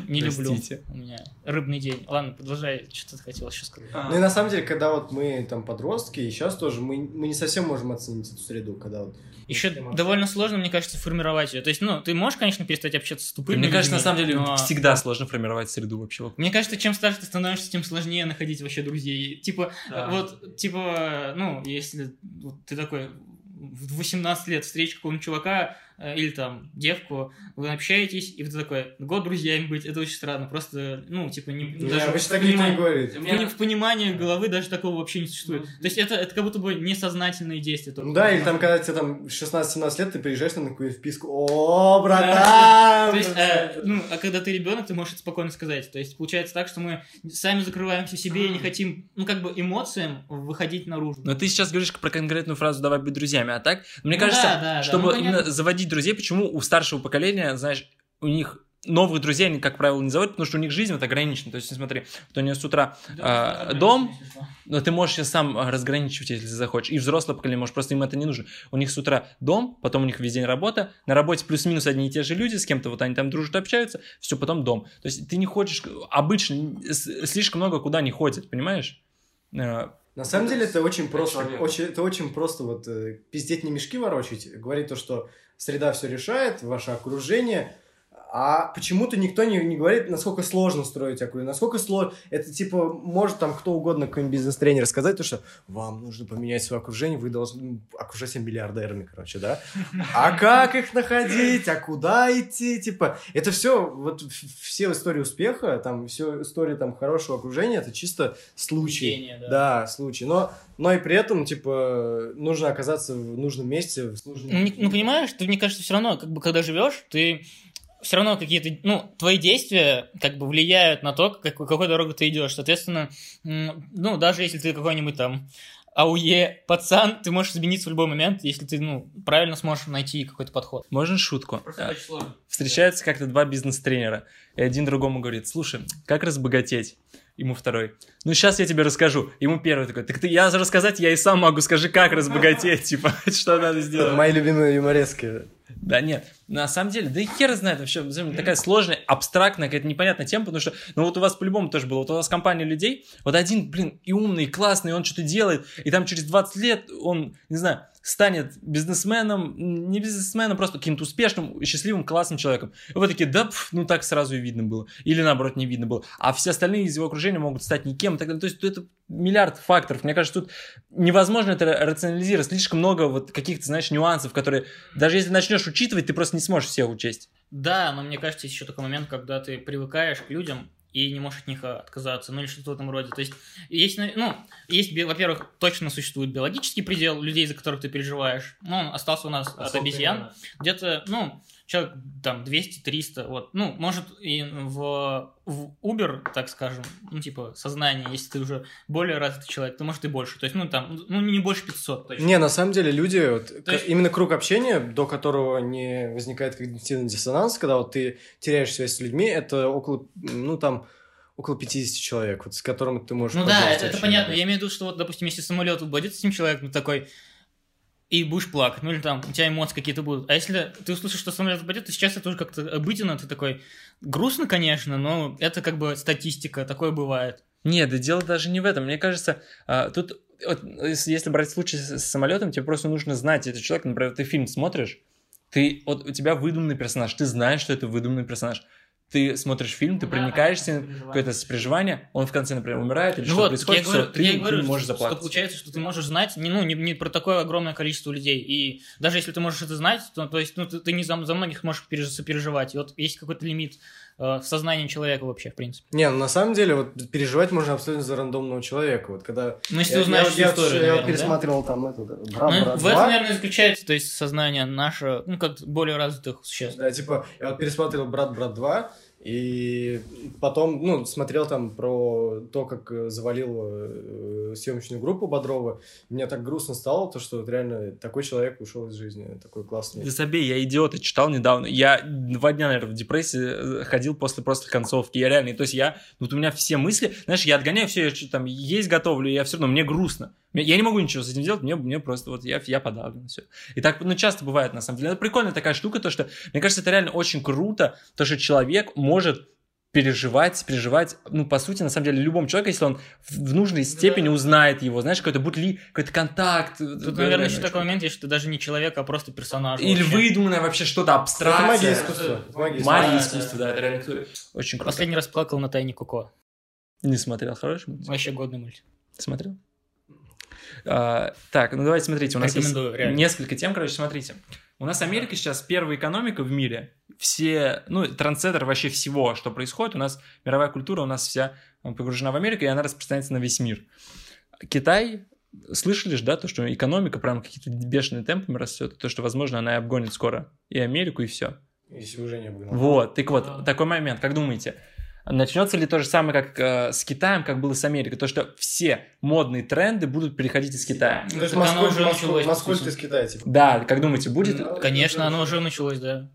не люблю. Простите. У меня рыбный день. Ладно, продолжай, что ты хотел еще сказать. Ну и на самом деле, когда вот мы там подростки, и сейчас тоже, мы, мы не совсем можем оценить эту среду, когда вот... Еще довольно сложно, мне кажется, формировать ее. То есть, ну, ты можешь, конечно, перестать общаться с тупыми Мне кажется, на людьми, самом деле, но- всегда сложно формировать среду вообще. Мне кажется, чем старше ты становишься, тем сложнее находить вообще друзей. Типа, Да. вот, типа, ну, если вот ты такой в 18 лет встретишь какого-нибудь чувака или там девку, вы общаетесь, и вы такой, год друзьями быть, это очень странно. Просто, ну, типа, не, Не, даже обычно в так никто не понимании- говорит. в пони- в понимании головы даже такого вообще не существует. То есть это, это как будто бы несознательные действия. только. Ну да, или там, когда тебе там 16-17 лет, ты приезжаешь на какую-то вписку, о, братан! То есть, э, ну, а когда ты ребенок, ты можешь это спокойно сказать. То есть, получается так, что мы сами закрываемся себе и не хотим, ну, как бы эмоциям выходить наружу. Но ты сейчас говоришь про конкретную фразу «давай быть друзьями», а так, мне Ну кажется, да, да, да, чтобы ну, именно заводить друзей, почему у старшего поколения, знаешь, у них новых друзей они, как правило, не заводят, потому что у них жизнь вот ограничена. То есть, смотри, вот у нее с утра а, дом, но ты можешь себя сам а, разграничивать, если захочешь. И взрослое поколение, может, просто им это не нужно. У них с утра дом, потом у них весь день работа, на работе плюс-минус одни и те же люди, с кем-то вот они там дружат, общаются, все, потом дом. То есть ты не хочешь, обычно слишком много куда не ходят, понимаешь? На самом деле это очень просто, очень, это очень просто вот э, пиздеть не мешки ворочать, говорить то, что среда все решает, ваше окружение, А почему-то никто не, не говорит, насколько сложно строить окружение, насколько сложно... Это, типа, может там кто угодно, какой-нибудь бизнес-тренер сказать, то, что вам нужно поменять свое окружение, вы должны окружать себя миллиардерами, короче, да? А как их находить? А куда идти? Типа, это все, вот все истории успеха, там, все истории там хорошего окружения, это чисто случай. Везение, да. Да, случай. Но, но и при этом, типа, нужно оказаться в нужном месте, в нужном... Ну, ну, понимаешь, ты, мне кажется, все равно, как бы, когда живешь, ты все равно какие-то, ну, твои действия как бы влияют на то, как, какой дорогой ты идешь. Соответственно, ну, даже если ты какой-нибудь там АУЕ пацан, ты можешь измениться в любой момент, если ты, ну, правильно сможешь найти какой-то подход. Можно шутку? Сложно. Встречаются как-то два бизнес-тренера, и один другому говорит, слушай, как разбогатеть? Ему второй. Ну, сейчас я тебе расскажу. Ему первый такой, так ты, я рассказать, я и сам могу, скажи, как разбогатеть, <laughs> типа, <laughs> что надо сделать. Мои любимые юморески. Да нет, на самом деле, да и хер знает вообще, такая сложная, абстрактная, какая-то непонятная тема, потому что, ну вот у вас по-любому тоже было, вот у вас компания людей, вот один, блин, и умный, и классный, он что-то делает, и там через 20 лет он, не знаю, станет бизнесменом, не бизнесменом, просто каким-то успешным, счастливым, классным человеком. И вы такие, да, пф, ну так сразу и видно было. Или наоборот, не видно было. А все остальные из его окружения могут стать никем и так далее. То есть это миллиард факторов. Мне кажется, тут невозможно это рационализировать. Слишком много вот каких-то, знаешь, нюансов, которые даже если начнешь учитывать, ты просто не сможешь всех учесть. Да, но мне кажется, есть еще такой момент, когда ты привыкаешь к людям и не можешь от них э, отказаться, ну или что-то в этом роде. То есть, есть, ну, есть, би- во-первых, точно существует биологический предел людей, за которых ты переживаешь. Ну, он остался у нас от обезьян. Где-то, ну, человек там 200-300, вот. Ну, может, и в, в Uber, так скажем, ну, типа, сознание, если ты уже более развитый человек, то может и больше. То есть, ну, там, ну, не больше 500 точно. Не, на самом деле люди, вот, есть- именно круг общения, до которого не возникает когнитивный диссонанс, когда вот ты теряешь связь с людьми, это около, ну там, около 50 человек, вот, с которыми ты можешь Ну да, это, это понятно. Я имею в виду, что вот, допустим, если самолет упадет с этим человеком, такой, и будешь плакать, ну или там у тебя эмоции какие-то будут. А если ты услышишь, что самолет упадет, то сейчас это уже как-то обыденно, ты такой, грустно, конечно, но это как бы статистика, такое бывает. Нет, да дело даже не в этом. Мне кажется, а, тут, вот, если брать случай с самолетом, тебе просто нужно знать этот человек. Например, ты фильм смотришь, ты, вот у тебя выдуманный персонаж, ты знаешь, что это выдуманный персонаж. Ты смотришь фильм, ты да, проникаешься, какое-то сопереживание, он в конце, например, умирает или Ну что вот, происходит, я говорю, всё, ты, я и ты говорю, можешь что, заплакать. что получается, что ты можешь знать не, ну, не, не про такое огромное количество людей. И даже если ты можешь это знать, то, то есть ну, ты, ты не за, за многих можешь переж- сопереживать. И вот есть какой-то лимит э, в сознании человека вообще, в принципе. Не, ну на самом деле, вот переживать можно абсолютно за рандомного человека. Вот когда... Ну, если я, ты знаешь я, я, историю, я наверное, да? пересматривал там это, да, брат, Ну, брат в этом, 2. наверное, заключается, то есть сознание наше, ну, как более развитых существ. Да, типа, я вот пересматривал «Брат, брат 2», и потом, ну, смотрел там про то, как э, завалил э, съемочную группу Бодрова. Мне так грустно стало, то, что вот реально такой человек ушел из жизни, такой классный. Да забей, я идиота читал недавно. Я два дня, наверное, в депрессии э, ходил после просто концовки. Я реально, то есть я, вот у меня все мысли, знаешь, я отгоняю все, я там есть готовлю, я все равно, мне грустно. Я не могу ничего с этим делать, мне, мне просто вот я, я подавлен, все. И так, ну, часто бывает, на самом деле. Это прикольная такая штука, то, что, мне кажется, это реально очень круто, то, что человек может переживать, переживать, ну, по сути, на самом деле, любому человеку, если он в нужной степени узнает его, знаешь, какой-то бутли, какой-то контакт. Тут, наверное, еще такой момент есть, что даже не человек, а просто персонаж. Или вообще. выдуманное вообще что-то Это абстракция. магия искусства. это магия искусства. Магия Да, искусства, да, это реально круто. очень круто. Последний раз плакал на тайне Коко. Не смотрел, хороший мультик? Вообще годный мультик. Смотрел? А, так, ну давайте смотрите, у нас есть реально. несколько тем, короче, смотрите. У нас Америка сейчас первая экономика в мире. Все, ну, трансцентр вообще всего, что происходит. У нас мировая культура, у нас вся э, погружена в Америку, и она распространяется на весь мир. Китай, слышали же, да, то, что экономика прям какие-то бешеные темпами растет, то, что, возможно, она и обгонит скоро и Америку, и все. Если уже не обгнал. Вот, так вот, такой момент, как думаете, начнется ли то же самое, как э, с Китаем, как было с Америкой? То, что все модные тренды будут переходить из Китая. То есть Так оно Москву, уже Москву, началось, Москву из Китая, типа. Да, как думаете, будет? Ну, Конечно, оно уже началось, да.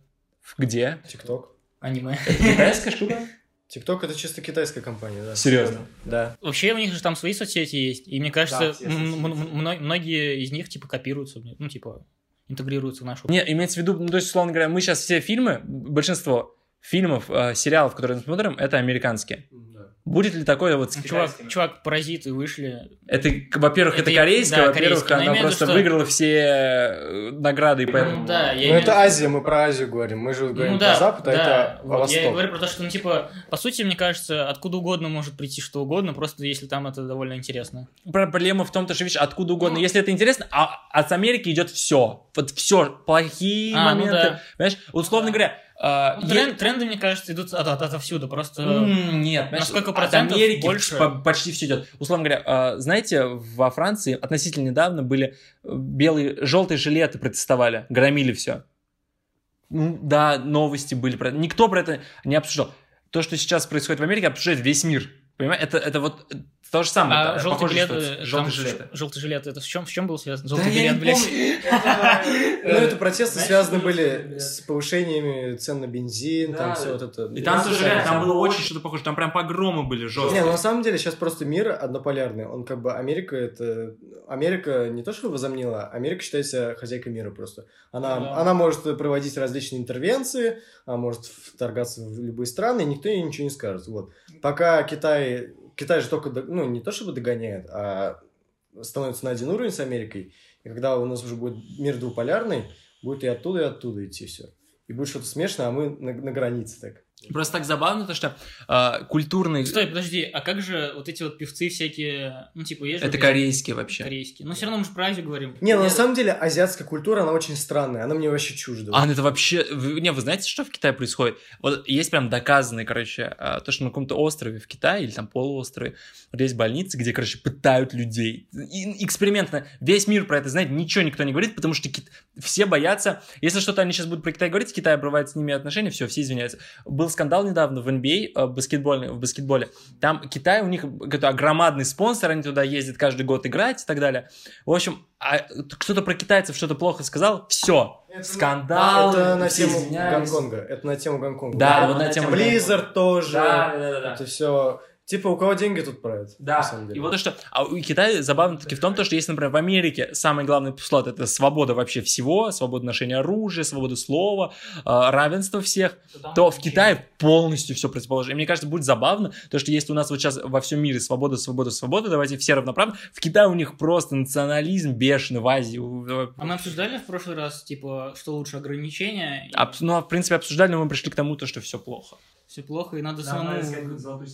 Где? ТикТок. Аниме. Китайская штука? ТикТок это чисто китайская компания, да. Серьезно? Да. Вообще у них же там свои соцсети есть, и мне кажется, Да, многие из них типа копируются, ну типа интегрируются в нашу. Не, имеется в виду, ну, то есть, условно говоря, мы сейчас все фильмы, большинство фильмов, э, сериалов, которые мы смотрим, это американские. Да. Будет ли такое вот с Ну, Чувак, чувак, паразиты вышли. Это, во-первых, это, Это- корейское, да, во-первых, корейское. Но она имею просто что- выиграла все э, награды, и поэтому... Ну да, я Ну, имею это виду- Азия, мы про Азию говорим. Мы же говорим Ну да, про Запад, а да, это вот, Восток. Я говорю про то, что, ну, типа, по сути, мне кажется, откуда угодно может прийти что угодно, просто если там это довольно интересно. Проблема в том, то, что, видишь, откуда угодно. Ну. Если это интересно, а от Америки идет все. Вот все. Плохие А, ну моменты. да. Понимаешь? Условно говоря... э, Ну, е- трен- тренды, мне кажется, идут от, от- отовсюду, просто... Нет, на понимаешь, сколько от процентов Америки больше? по- почти все идет. Условно говоря, э, знаете, во Франции относительно недавно были э, белые, желтые жилеты протестовали, громили все. Да, новости были про это. Никто про это не обсуждал. То, что сейчас происходит в Америке, обсуждает весь мир. Понимаешь? Это, это вот э, то же самое. А это желтый жилет, ситуация. э, жилеты. ш- желтый жилет, это с чем, с чем был связан? Да Желтый я жилет, не блядь. помню. <laughs> Ну, это протесты связаны были с повышениями цен на бензин, там Да, все вот это. И там Ну, тоже да, реально, там да. было очень что-то похоже. Там прям погромы были Не, жесткие. ну на самом деле сейчас просто мир однополярный. Он как бы Америка это Америка не то что возомнила, Америка считает себя хозяйкой мира просто. Она, Да. она может проводить различные интервенции, она может вторгаться в любые страны, и никто ей ничего не скажет. Вот. Пока Китай, Китай же только, ну не то чтобы догоняет, а становится на один уровень с Америкой. И когда у нас уже будет мир двуполярный, будет и оттуда, и оттуда идти все. И будет что-то смешное, а мы на, на границе так. Просто так забавно, то что э, культурный... Стой, подожди, а как же вот эти вот певцы всякие, ну, типа, есть же Это корейские вообще. корейские? Ну, все равно мы же про Азию говорим. Не, ну на самом деле азиатская культура, она очень странная, она мне вообще чужда. А, ну это вообще... вы- Не, вы знаете, что в Китае происходит? Вот есть прям доказанные, короче, а, то, что на каком-то острове в Китае или там полуострове вот есть больницы, где, короче, пытают людей. И- экспериментно. Весь мир про это знает, ничего никто не говорит, потому что кит- все боятся... Если что-то они сейчас будут про Китай говорить, Китай обрывает с ними отношения, все, все извиняются. Был скандал недавно в NBA, э, баскетбольный, в баскетболе. Там Китай, у них какой-то громадный спонсор, они туда ездят каждый год играть и так далее. В общем, а кто-то про китайцев что-то плохо сказал, все, Это на- скандал. Это на тему. Гонконга. Это на тему Гонконга. Да, вот на тему Blizzard тоже. Да, да, да, да. Это все. Типа, у кого деньги тут правят? на Да, самом деле. и вот то, что... А у Китая забавно таки в том, то, что если, например, в Америке самый главный постулат — это свобода вообще всего, свобода ношения оружия, свобода слова, э, равенство всех, то в Китае полностью все противоположное. И мне кажется, будет забавно, то, что если у нас вот сейчас во всем мире свобода, свобода, свобода, давайте все равноправны, в Китае у них просто национализм бешеный, в Азии. А мы обсуждали в прошлый раз, типа, что лучше ограничения? Аб- Ну, а, в принципе, обсуждали, но мы пришли к тому, то, что все плохо. Все плохо, и надо самому... золотую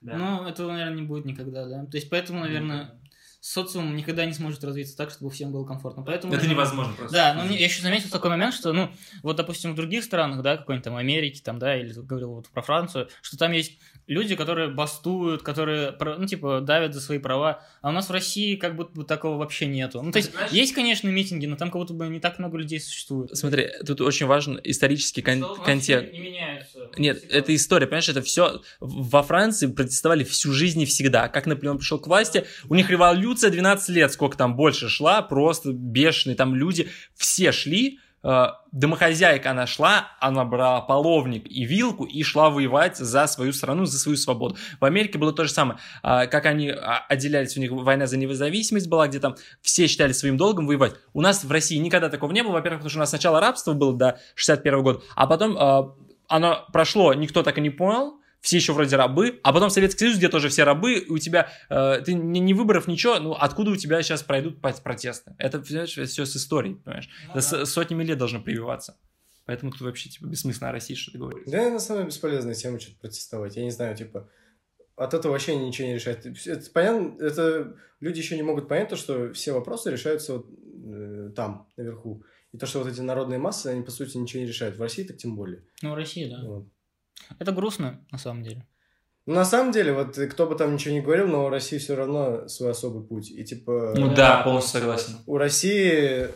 середину. Ну, этого, наверное, не будет никогда, да. То есть, поэтому, наверное, социум никогда не сможет развиться так, чтобы всем было комфортно. Поэтому, Это невозможно просто. Да, но мне- я еще заметил такой момент, что, ну, вот, допустим, в других странах, да, какой-нибудь там Америке, там, да, или говорил вот про Францию, что там есть люди, которые бастуют, которые, ну, типа, давят за свои права, а у нас в России как будто бы такого вообще нету. Ну, то есть, Понимаешь? есть, конечно, митинги, но там как будто бы не так много людей существует. Смотри, тут очень важен исторический кон- Что контекст. Не меняется. Нет, Всегда. это история, понимаешь, это все во Франции протестовали всю жизнь и всегда. Как Наполеон пришел к власти, у них революция 12 лет, сколько там больше шла, просто бешеные, там люди все шли, э, домохозяйка она шла, она брала половник и вилку и шла воевать за свою страну, за свою свободу. В Америке было то же самое. А, как они а, отделялись, у них война за независимость была, где там все считали своим долгом воевать. У нас в России никогда такого не было, во-первых, потому что у нас сначала рабство было до 61 года, а потом а, оно прошло, никто так и не понял, все еще вроде рабы, а потом Советский Союз, где тоже все рабы, и у тебя, э, ты не, не выборов, ничего, ну откуда у тебя сейчас пройдут протесты? Это все с историей, понимаешь? Ну Это с- сотнями лет должно прививаться. Поэтому тут вообще типа бессмысленно о России что-то говорить. Да, на самом деле бесполезная тема что-то протестовать. Я не знаю, типа, от этого вообще ничего не решает. Это понятно, это люди еще не могут понять то, что все вопросы решаются вот, э, там, наверху. И то, что вот эти народные массы, они, по сути, ничего не решают. В России так тем более. Ну, в России, да. Вот. Это грустно, на самом деле. Ну, на самом деле, вот э, кто бы там ничего не говорил, но у России все равно свой особый путь. И типа... Ну да, полностью согласен. у России...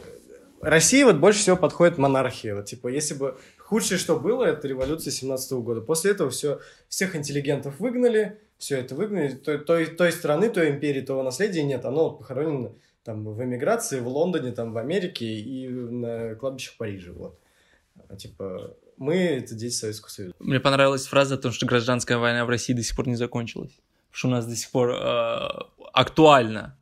России вот больше всего подходит монархия. Вот, типа, если бы худшее, что было, это революция 17 года. После этого все, всех интеллигентов выгнали, все это выгнали. Той, той, той страны, той империи, того наследия нет. Оно вот похоронено там в эмиграции, в Лондоне, там в Америке и на кладбищах Парижа. Вот. А, типа, мы это дети Советского Союза. Мне понравилась фраза о том, что гражданская война в России до сих пор не закончилась. Потому что у нас до сих пор э, актуально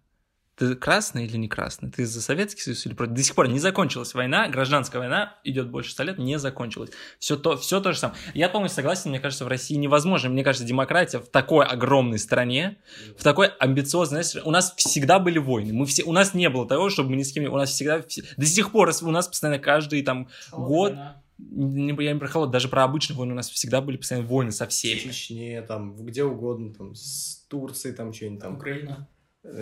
Ты красный или не красный? Ты за Советский Союз или против? До сих пор не закончилась война, гражданская война идет больше ста лет, не закончилась. Все то, все то же самое. Я полностью согласен, мне кажется, в России невозможно. Мне кажется, демократия в такой огромной стране, в такой амбициозной... Знаешь, у нас всегда были войны. Мы все, у нас не было того, чтобы мы ни с кем... У нас всегда... До сих пор у нас постоянно каждый там год... Не, я не про холод, даже про обычные войны у нас всегда были постоянно войны со В всеми. Чечне, там, где угодно, там, с Турцией, там, что-нибудь там. Украина.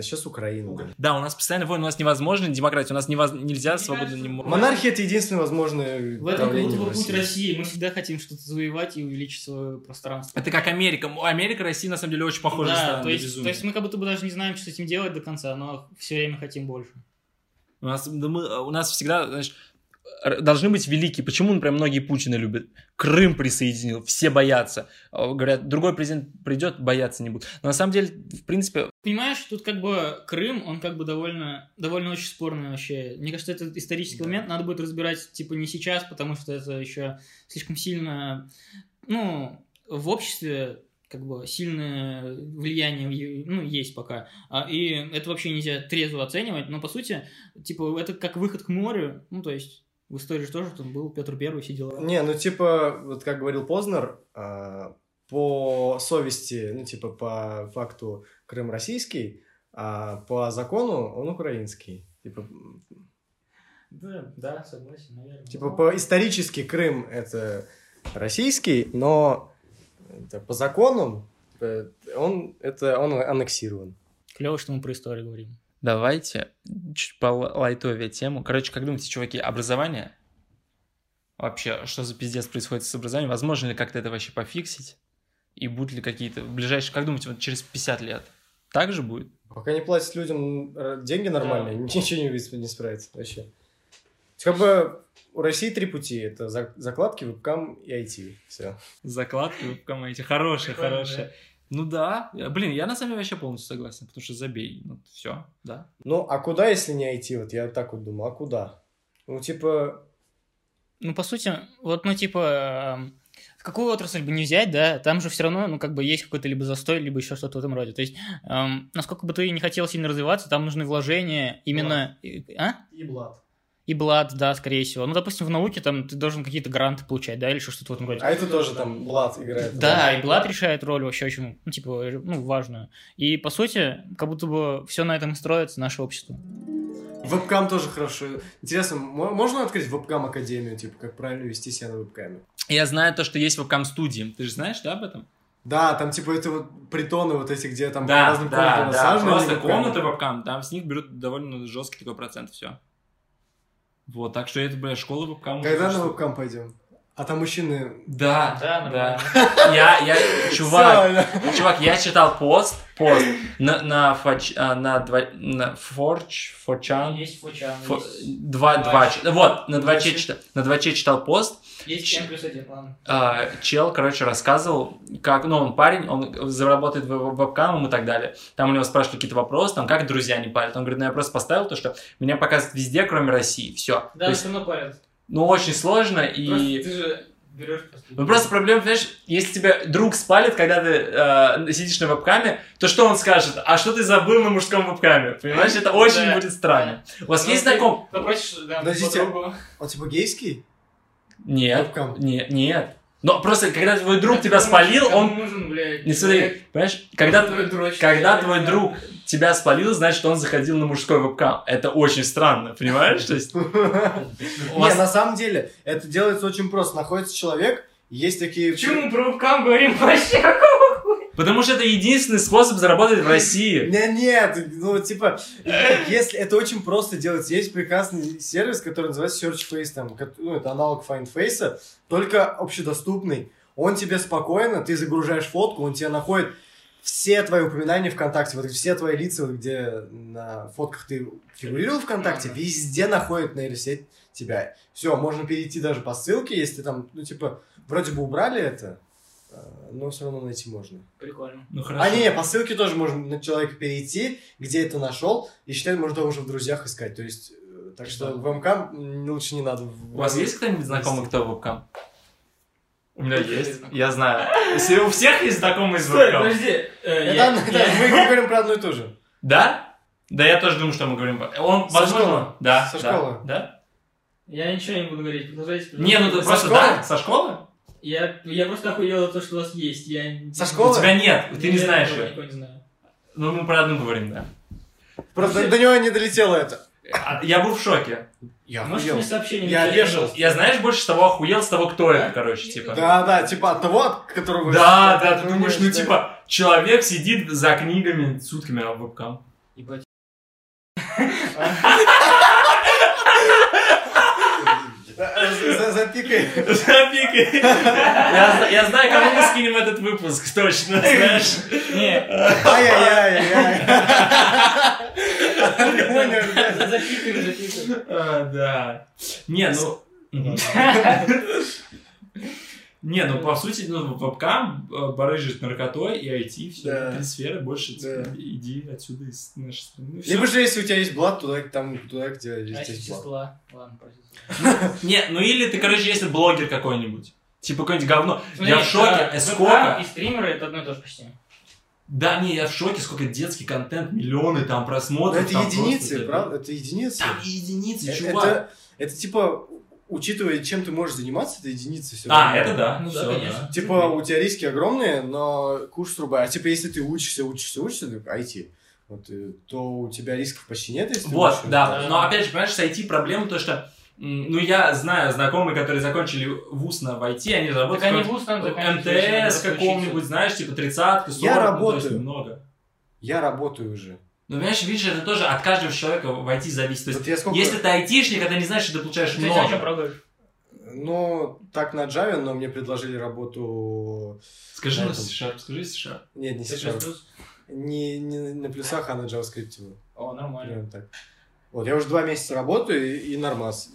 Сейчас Украина, да. Да, у нас постоянно войны, у нас невозможно демократия, у нас невоз- нельзя свободно... не мо- Монархия это единственное возможное В этом в путь России. России. Мы всегда хотим что-то завоевать и увеличить свое пространство. Это как Америка. Америка, Россия, на самом деле, очень похожая да, страна. то есть, то есть мы как будто бы даже не знаем, что с этим делать до конца, но все время хотим больше. У нас, да мы- у нас всегда, знаешь, должны быть великие. Почему, например, многие Путина любят? Крым присоединил, все боятся. А, Говорят, другой президент придет, бояться не будут. Но на самом деле, в принципе, Понимаешь, тут как бы Крым, он как бы довольно, довольно очень спорный вообще. Мне кажется, это исторический Да. момент, надо будет разбирать, типа, не сейчас, потому что это еще слишком сильно, ну, в обществе как бы сильное влияние ну, есть пока. А, и это вообще нельзя трезво оценивать, но по сути, типа, это как выход к морю, ну, то есть в истории же тоже там был Петр Первый, все дела. Не, ну типа, вот как говорил Познер, а, по совести, ну типа по факту Крым российский, а по закону он украинский. Типа, Да, да, согласен, наверное. типа по исторически Крым это российский, но это по закону э, он это он аннексирован. Клево, что мы про историю говорим. Давайте чуть по лайтовее тему. Короче, как думаете, чуваки, образование? Вообще, что за пиздец происходит с образованием? Возможно ли как-то это вообще пофиксить? И будут ли какие-то в ближайшие, как думаете, вот через 50 лет так же будет? Пока не платят людям э, деньги нормальные, <laughs> ничего не, не справится вообще. Как бы у России три пути. Это за- закладки, вебкам и IT. Все. Закладки в команде. Хорошая, Прикольно, хорошая. Ну да. Блин, я на самом деле вообще полностью согласен, потому что забей. Ну, все, да. Ну, а куда, если не IT? Вот я так вот думаю, а куда? Ну, типа, Ну, по сути, вот, ну, типа, эм, какую отрасль бы не взять, да, там же все равно, ну, как бы есть какой-то либо застой, либо еще что-то в этом роде. То есть, эм, насколько бы ты не хотел сильно развиваться, там нужны вложения именно... и- А? и блат. И блат, да, скорее всего. Ну, допустим, в науке там ты должен какие-то гранты получать, да, или что-то в этом роде. А это тоже там блат играет. Да, и блат решает роль вообще очень, ну, типа, ну, важную. И, по сути, как будто бы все на этом и строится, наше общество. Вебкам тоже хорошо. Интересно, мо- можно открыть вебкам академию, типа, как правильно вести себя на вебкаме? Я знаю то, что есть вебкам-студии. Ты же знаешь, да, об этом? Да, там типа это вот притоны вот эти, где там по разным комнатам да, насажены Просто вебкамы. комната вебкам, там с них берут довольно жесткий такой процент, все. Вот, так что это, бля, школа вебкам. Когда на вебкам пойдем? А там мужчины... Да, Да, да. Я, я, чувак, чувак, я читал пост, пост на, на, фач- а, на, два, на Forge, Forchan, Есть фочан, Фо- есть, два, два, вот, на 2 Дваче. читал, на 2 читал пост, есть N плюс один, ладно. а, чел, короче, рассказывал, как, ну, он парень, он заработает вебкамом и так далее. Там у него спрашивали какие-то вопросы, там, как друзья не парят. Он говорит, ну, я просто поставил то, что меня показывают везде, кроме России, все. Да, все равно парят. Ну, очень сложно, и... Просто ты же берешь просто... Ну просто проблема, понимаешь, если тебя друг спалит, когда ты э, сидишь на вебкаме, то что он скажет? А что ты забыл на мужском вебкаме? Понимаешь, это очень Да. будет странно. У вас Ну, есть знаком? Попросишь, да, Подождите. подругу. Он типа гейский? Нет, Вебкам? нет, нет. Но просто, когда твой друг тебя спалил, он... нужен, блядь, Не смотри, понимаешь, когда, Твой дрочь, когда блядь, твой друг тебя спалил, значит, он заходил на мужской вебкам. Это очень странно, понимаешь? То есть, <laughs> Не, на самом деле, это делается очень просто. Находится человек, есть такие... Почему мы про вебкам говорим вообще? <laughs> Потому что это единственный способ заработать в России. Не, нет, ну, типа, если это очень просто делается, есть прекрасный сервис, который называется SearchFace, там, ну, это аналог FindFace, только общедоступный. Он тебе спокойно, ты загружаешь фотку, он тебе находит все твои упоминания ВКонтакте, вот все твои лица, вот где на фотках ты фигурировал ВКонтакте, Ага. везде находит нейросеть тебя. Все, можно перейти даже по ссылке, если там, ну, типа, вроде бы убрали это, э, но все равно найти можно. Прикольно. Ну А не, не, по ссылке тоже можно на человека перейти, где это нашел, и считать, можно уже в друзьях искать. То есть, э, так что в МК лучше не надо. У вас есть кто-нибудь знакомый, кто вебкам? У меня Есть. Я знаю. Если у всех есть знакомый из Стой, подожди. э, мы <laughs> говорим про одно и то же. Да? Да, я тоже думаю, что мы говорим. Он, Со возможно, школы? да, Со да, школы? Да? Я ничего не буду говорить, продолжайте. Не, ну ты Со просто школы? да, со школы? Я, я просто охуел того, что у вас есть. Я... Со У школы? тебя нет, ты не Я знаешь ее. никого не знаю. Ну, мы про одну говорим, да. Просто до него не долетело это. А, Я был в шоке. Я Можешь охуел. мне сообщение Я пожалуйста? Я знаешь больше того охуел с того, кто это, короче, типа. Да, да, типа от того, от которого... Да, да, ты думаешь, ну типа, человек сидит за книгами сутками на вебкам. Ебать. За- за- Запикай. Запикай. Я я знаю, кому мы скинем этот выпуск, точно, знаешь. Не, Ай-яй-яй-яй. Понял, да. запикаем, запикаем. А, Да. Не, ну... Не, ну по сути, ну, вебкам э, барыжит наркотой и IT, все, Да. три сферы, больше Да. иди отсюда из нашей страны. Ну. Либо же, если у тебя есть блат, туда, там, туда, где А есть числа? Ладно. <laughs> Не, ну или ты, короче, если блогер какой-нибудь, типа какое-нибудь говно. Я в шоке, э, ВК сколько... и стримеры это одно и то же почти. Да, не, я в шоке, сколько детский контент, миллионы там Но просмотров. это там единицы, просто, правда? Это единицы. Там единицы, Э, чувак. Это, это типа, учитывая, чем ты можешь заниматься, это единицы все А, это да. Ну да, всё, конечно. Типа, у тебя риски огромные, но курс труба. А типа, если ты учишься, учишься, учишься, ну, IT, вот, э, то у тебя рисков почти нет, если ты Вот, учишься. да. Да. Но опять же, понимаешь, с IT проблема то, что ну, я знаю знакомые, которые закончили вуз на в IT, они Так работают они в вуз там МТС каком-нибудь, знаешь, типа тридцатка, Я 40, ну, то есть работаю. много. Я работаю уже. Ну, понимаешь, видишь, это тоже от каждого человека в IT зависит. То есть, Вот я сколько... если ты айтишник, это не значит, что ты получаешь учиться. Ты о чем много. проговоришь? Ну, так на Java, но мне предложили работу... Скажи На. C-Sharp, скажи C-Sharp. Нет, не Ты C-Sharp. плюс? Не, не на плюсах, а на JavaScript. О, нормально. Примерно так. Вот, я уже два месяца работаю и, и нормас.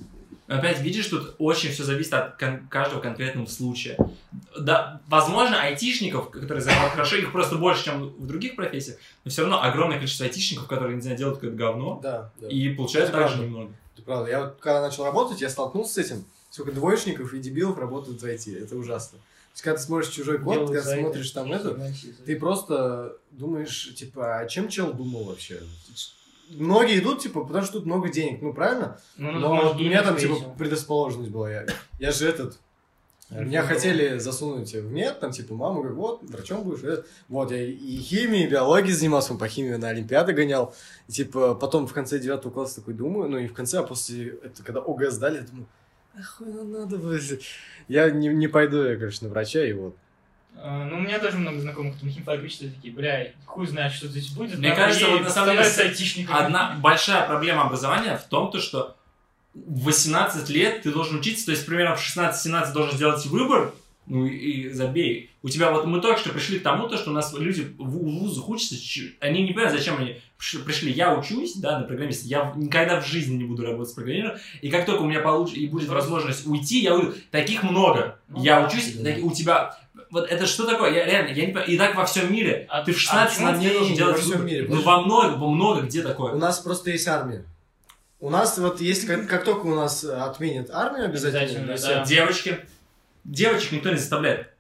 Опять видишь, тут очень все зависит от кон- каждого конкретного случая. Да, возможно, айтишников, которые занимают хорошо, их просто больше, чем в других профессиях, но все равно огромное количество айтишников, которые, не знаю, делают какое-то говно, Да, да. и получают Это также правда. немного. Это правда. Я вот когда начал работать, я столкнулся с этим. Сколько двоечников и дебилов работают в IT. Это ужасно. То есть, когда ты смотришь чужой код, Делают когда смотришь там эту, ты просто думаешь, типа, а чем чел думал вообще? Многие идут, типа, потому что тут много денег, ну правильно? Ну, ну, Но у меня там, типа, предрасположенность была. Я, я же этот... Меня хотели засунуть в мед, там, типа, мама говорит, вот, врачом будешь. Вот, я и химией, и биологией занимался, по химии на Олимпиады гонял. И, типа, потом в конце девятого класса такой думаю, ну, и в конце, а после, это, когда ОГЭ сдали, я думаю, охуй нам надо было. Я не, не пойду, я, короче, на врача, и вот. А, Ну, у меня тоже много знакомых, кто химфабричные такие, бля, хуй знает, что здесь будет. Мне кажется, вот на самом деле. Одна большая проблема образования в том, то, что в 18 лет ты должен учиться, то есть примерно в 16-17 должен сделать выбор, ну и, забей. У тебя вот мы только что пришли к тому, то, что у нас люди в вузах учатся, они не понимают, зачем они приш- пришли. Я учусь, да, на программиста, я никогда в жизни не буду работать с программированием, и как только у меня получится и будет возможность уйти, я уйду. Таких много. Ну я да. учусь, так- у тебя... Вот это что такое? Я реально, я не понимаю. И так во всем мире. А- ты в а 16 почему на мне не- должен делать во всем выбор. мире? Ну, во много, во много где такое. У нас просто есть армия. У нас вот есть, как, как только у нас отменят армию обязательно, Обязательно, да. Девочки. Девочек никто не заставляет.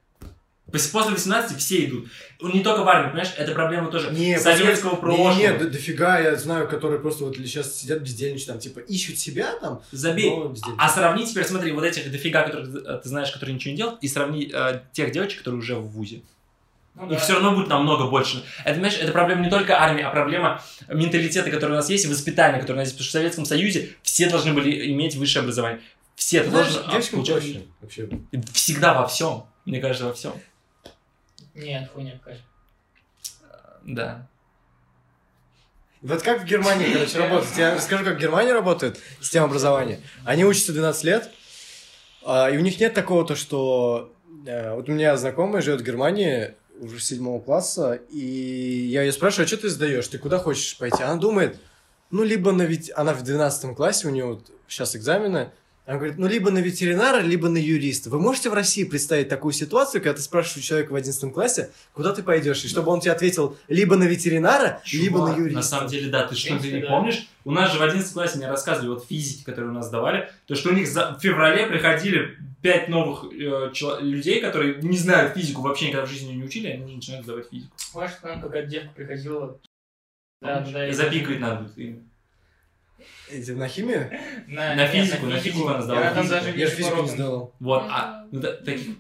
Пос- После 18 все идут. Не только в армии, понимаешь? Это проблема тоже Не, советского прошлого. не, до- дофига, я знаю, которые просто вот сейчас сидят бездельничают, там, типа, ищут себя там, Забей. А сравни теперь, смотри, вот этих дофига, которых ты ты знаешь, которые ничего не делают, и сравни э, тех девочек, которые уже в ВУЗе. Ну, Их да. все равно будет намного больше. Это, понимаешь, это проблема не только армии, а проблема менталитета, который у нас есть, и воспитания, которое у нас есть. Потому что в Советском Союзе все должны были иметь высшее образование. Все. Ты Знаешь, должен а, девочкам получать- проще вообще. Всегда во всем. Мне кажется, во всем. Нет, хуйня какая. Да. Вот как в Германии, короче, работает. Я расскажу, как в Германии работает система образования. Они учатся 12 лет, а, и у них нет такого, то, что... э, Вот у меня знакомая живет в Германии уже седьмого класса, и я ее спрашиваю, а что ты сдаешь, ты куда хочешь пойти? Она думает, ну, либо на ведь... Она в 12 классе, у нее вот сейчас экзамены, она говорит, ну, либо на ветеринара, либо на юриста. Вы можете в России представить такую ситуацию, когда ты спрашиваешь у человека в 11 классе, куда ты пойдешь, и чтобы он тебе ответил либо на ветеринара, либо на Чувак, юриста. На самом деле, да, ты что, ты принципе, не да. помнишь? У нас же в 11 классе мне рассказывали, вот физики, которые у нас сдавали, то, что у них за- в феврале приходили пять новых э, чело- людей, которые не знают физику, вообще никогда в жизни не учили, они уже начинают сдавать физику. Может, к нам какая-то девка приходила, Да, да, да, Запикать надо имя. Эти на химию? На, На нет, физику, на физику она сдала Я там даже Я же физику не сдавал. Вот, а, ну, да, таких...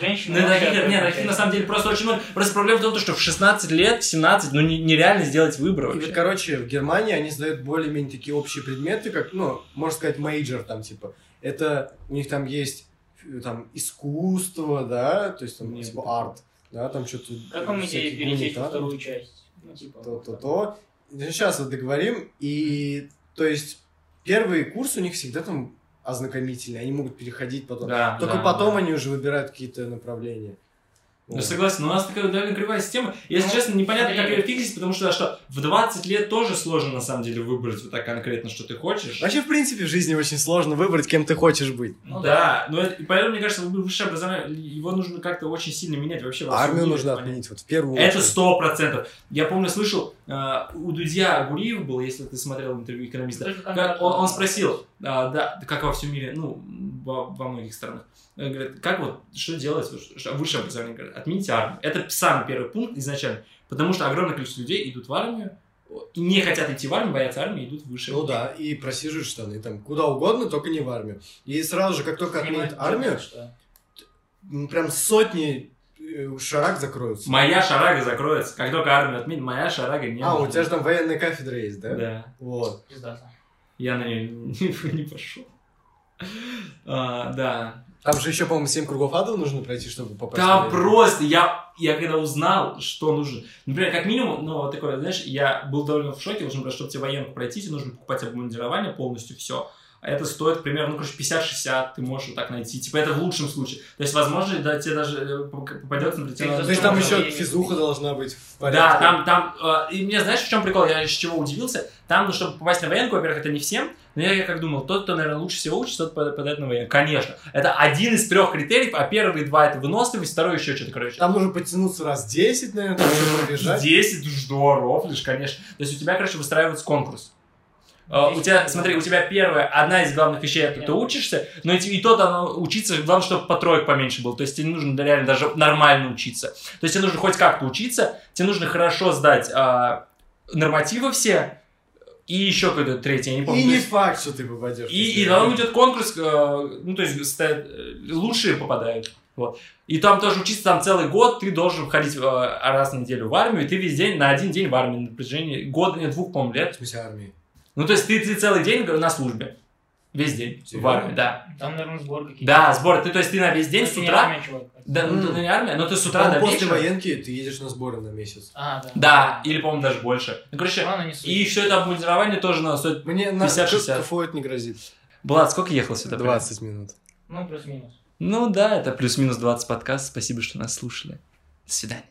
Женщины Ну, таких, нет, таких на самом деле просто очень много. Просто проблема в том, что в 16 лет, в 17, ну, не- нереально сделать выбор И вот, вообще. короче, в Германии они сдают более-менее такие общие предметы, как, ну, можно сказать, major там, типа. Это, у них там есть, э, там, искусство, да, то есть там, Нет, типа, арт, да, там что-то... Как вам идея всякие пересесть во вторую часть? Ну, типа, То-то-то. Сейчас вот договорим, и, то есть, первый курс у них всегда там ознакомительный, они могут переходить потом. Да, Только да, потом да. они уже выбирают какие-то направления. Ну, согласен, но у нас такая довольно кривая система. Если Ну, честно, непонятно, как ее фиксить, потому что, что в 20 лет тоже сложно, на самом деле, выбрать вот так конкретно, что ты хочешь. Вообще, в принципе, в жизни очень сложно выбрать, кем ты хочешь быть. Ну да, но это- и поэтому, мне кажется, высшее образование, его нужно как-то очень сильно менять вообще. во Армию мире, нужно понятно. отменить, вот в первую Это очередь. сто процентов. Я помню, слышал, э, у Дудя Гуриев был, если ты смотрел интервью экономиста, он, он спросил, а, да, как во всем мире, ну, во, во многих странах, Он говорит, как вот, что делать, высшее образование, говорит, отмените армию. Это самый первый пункт изначально, потому что огромное количество людей идут в армию, и не хотят идти в армию, боятся армии, идут в высшее. Ну да, и просиживают штаны там куда угодно, только не в армию. И сразу же, как только отменят армию, что- прям сотни э, шарак закроются. Моя шарага закроется. Как только армию отменят, моя шарага не А, у будет. тебя же там военная кафедра есть, да? Да. Вот. Пиздато. Я на нее <laughs> не, пошел. А, да. Там же еще, по-моему, 7 кругов ада нужно пройти, чтобы попасть. Там военную. просто, я, я когда узнал, что нужно, например, как минимум, ну, вот такое, знаешь, я был довольно в шоке, потому что, чтобы тебе военку пройти, тебе нужно покупать обмундирование полностью, все. А это стоит примерно, ну, короче, 50-60 ты можешь вот так найти. Типа, это в лучшем случае. То есть, возможно, да, тебе даже э, поп- попадется, например, тебе То есть там еще физуха должна быть в порядке. Да, там, там, э, и мне знаешь, в чем прикол, я с чего удивился? Там, ну, чтобы попасть на военку, во-первых, это не всем, но я, я как думал, тот, кто, наверное, лучше всего учится, тот попадает на военку. Конечно, это один из трех критериев, а первые два это выносливость, второй еще что-то, короче. Там нужно подтянуться раз 10, наверное, еще пробежать. 10, ты что, рофлишь, конечно. То есть у тебя, короче, выстраивается конкурс. Э, У тебя, смотри, у тебя первая, одна из главных вещей, это ты учишься, но и, и то там учиться, главное, чтобы по троек поменьше было. То есть тебе не нужно реально даже нормально учиться. То есть тебе нужно хоть как-то учиться, тебе нужно хорошо сдать а, нормативы все, и еще какой-то третий, я не помню. И не факт, что ты попадешь. и, и потом идет конкурс, э, ну, то есть ста- э, лучшие попадают. Вот. И там тоже учиться там целый год, ты должен ходить э, раз в неделю в армию, и ты весь день, на один день в армии, на протяжении года, нет, двух, по-моему, В лет. смысле армии. Ну, то есть ты, ты целый день на службе. Весь день в Серьезно? армии, да. Там, наверное, сбор какие-то. Да, сбор. Ты, то есть ты на весь день Это с не утра... армия, чувак. Да, ну, ты не армия, но ты с утра до после вечера... военки ты едешь на сборы на месяц. А, да. Да, или, по-моему, даже больше. Ну, короче, Ладно, не и все это обмундирование тоже надо стоит... Мне на 50-60. КФО это не грозит. Влад, сколько ехал сюда? 20 минут. Ну, плюс-минус. Ну да, это плюс-минус 20 подкаст. Спасибо, что нас слушали. До свидания.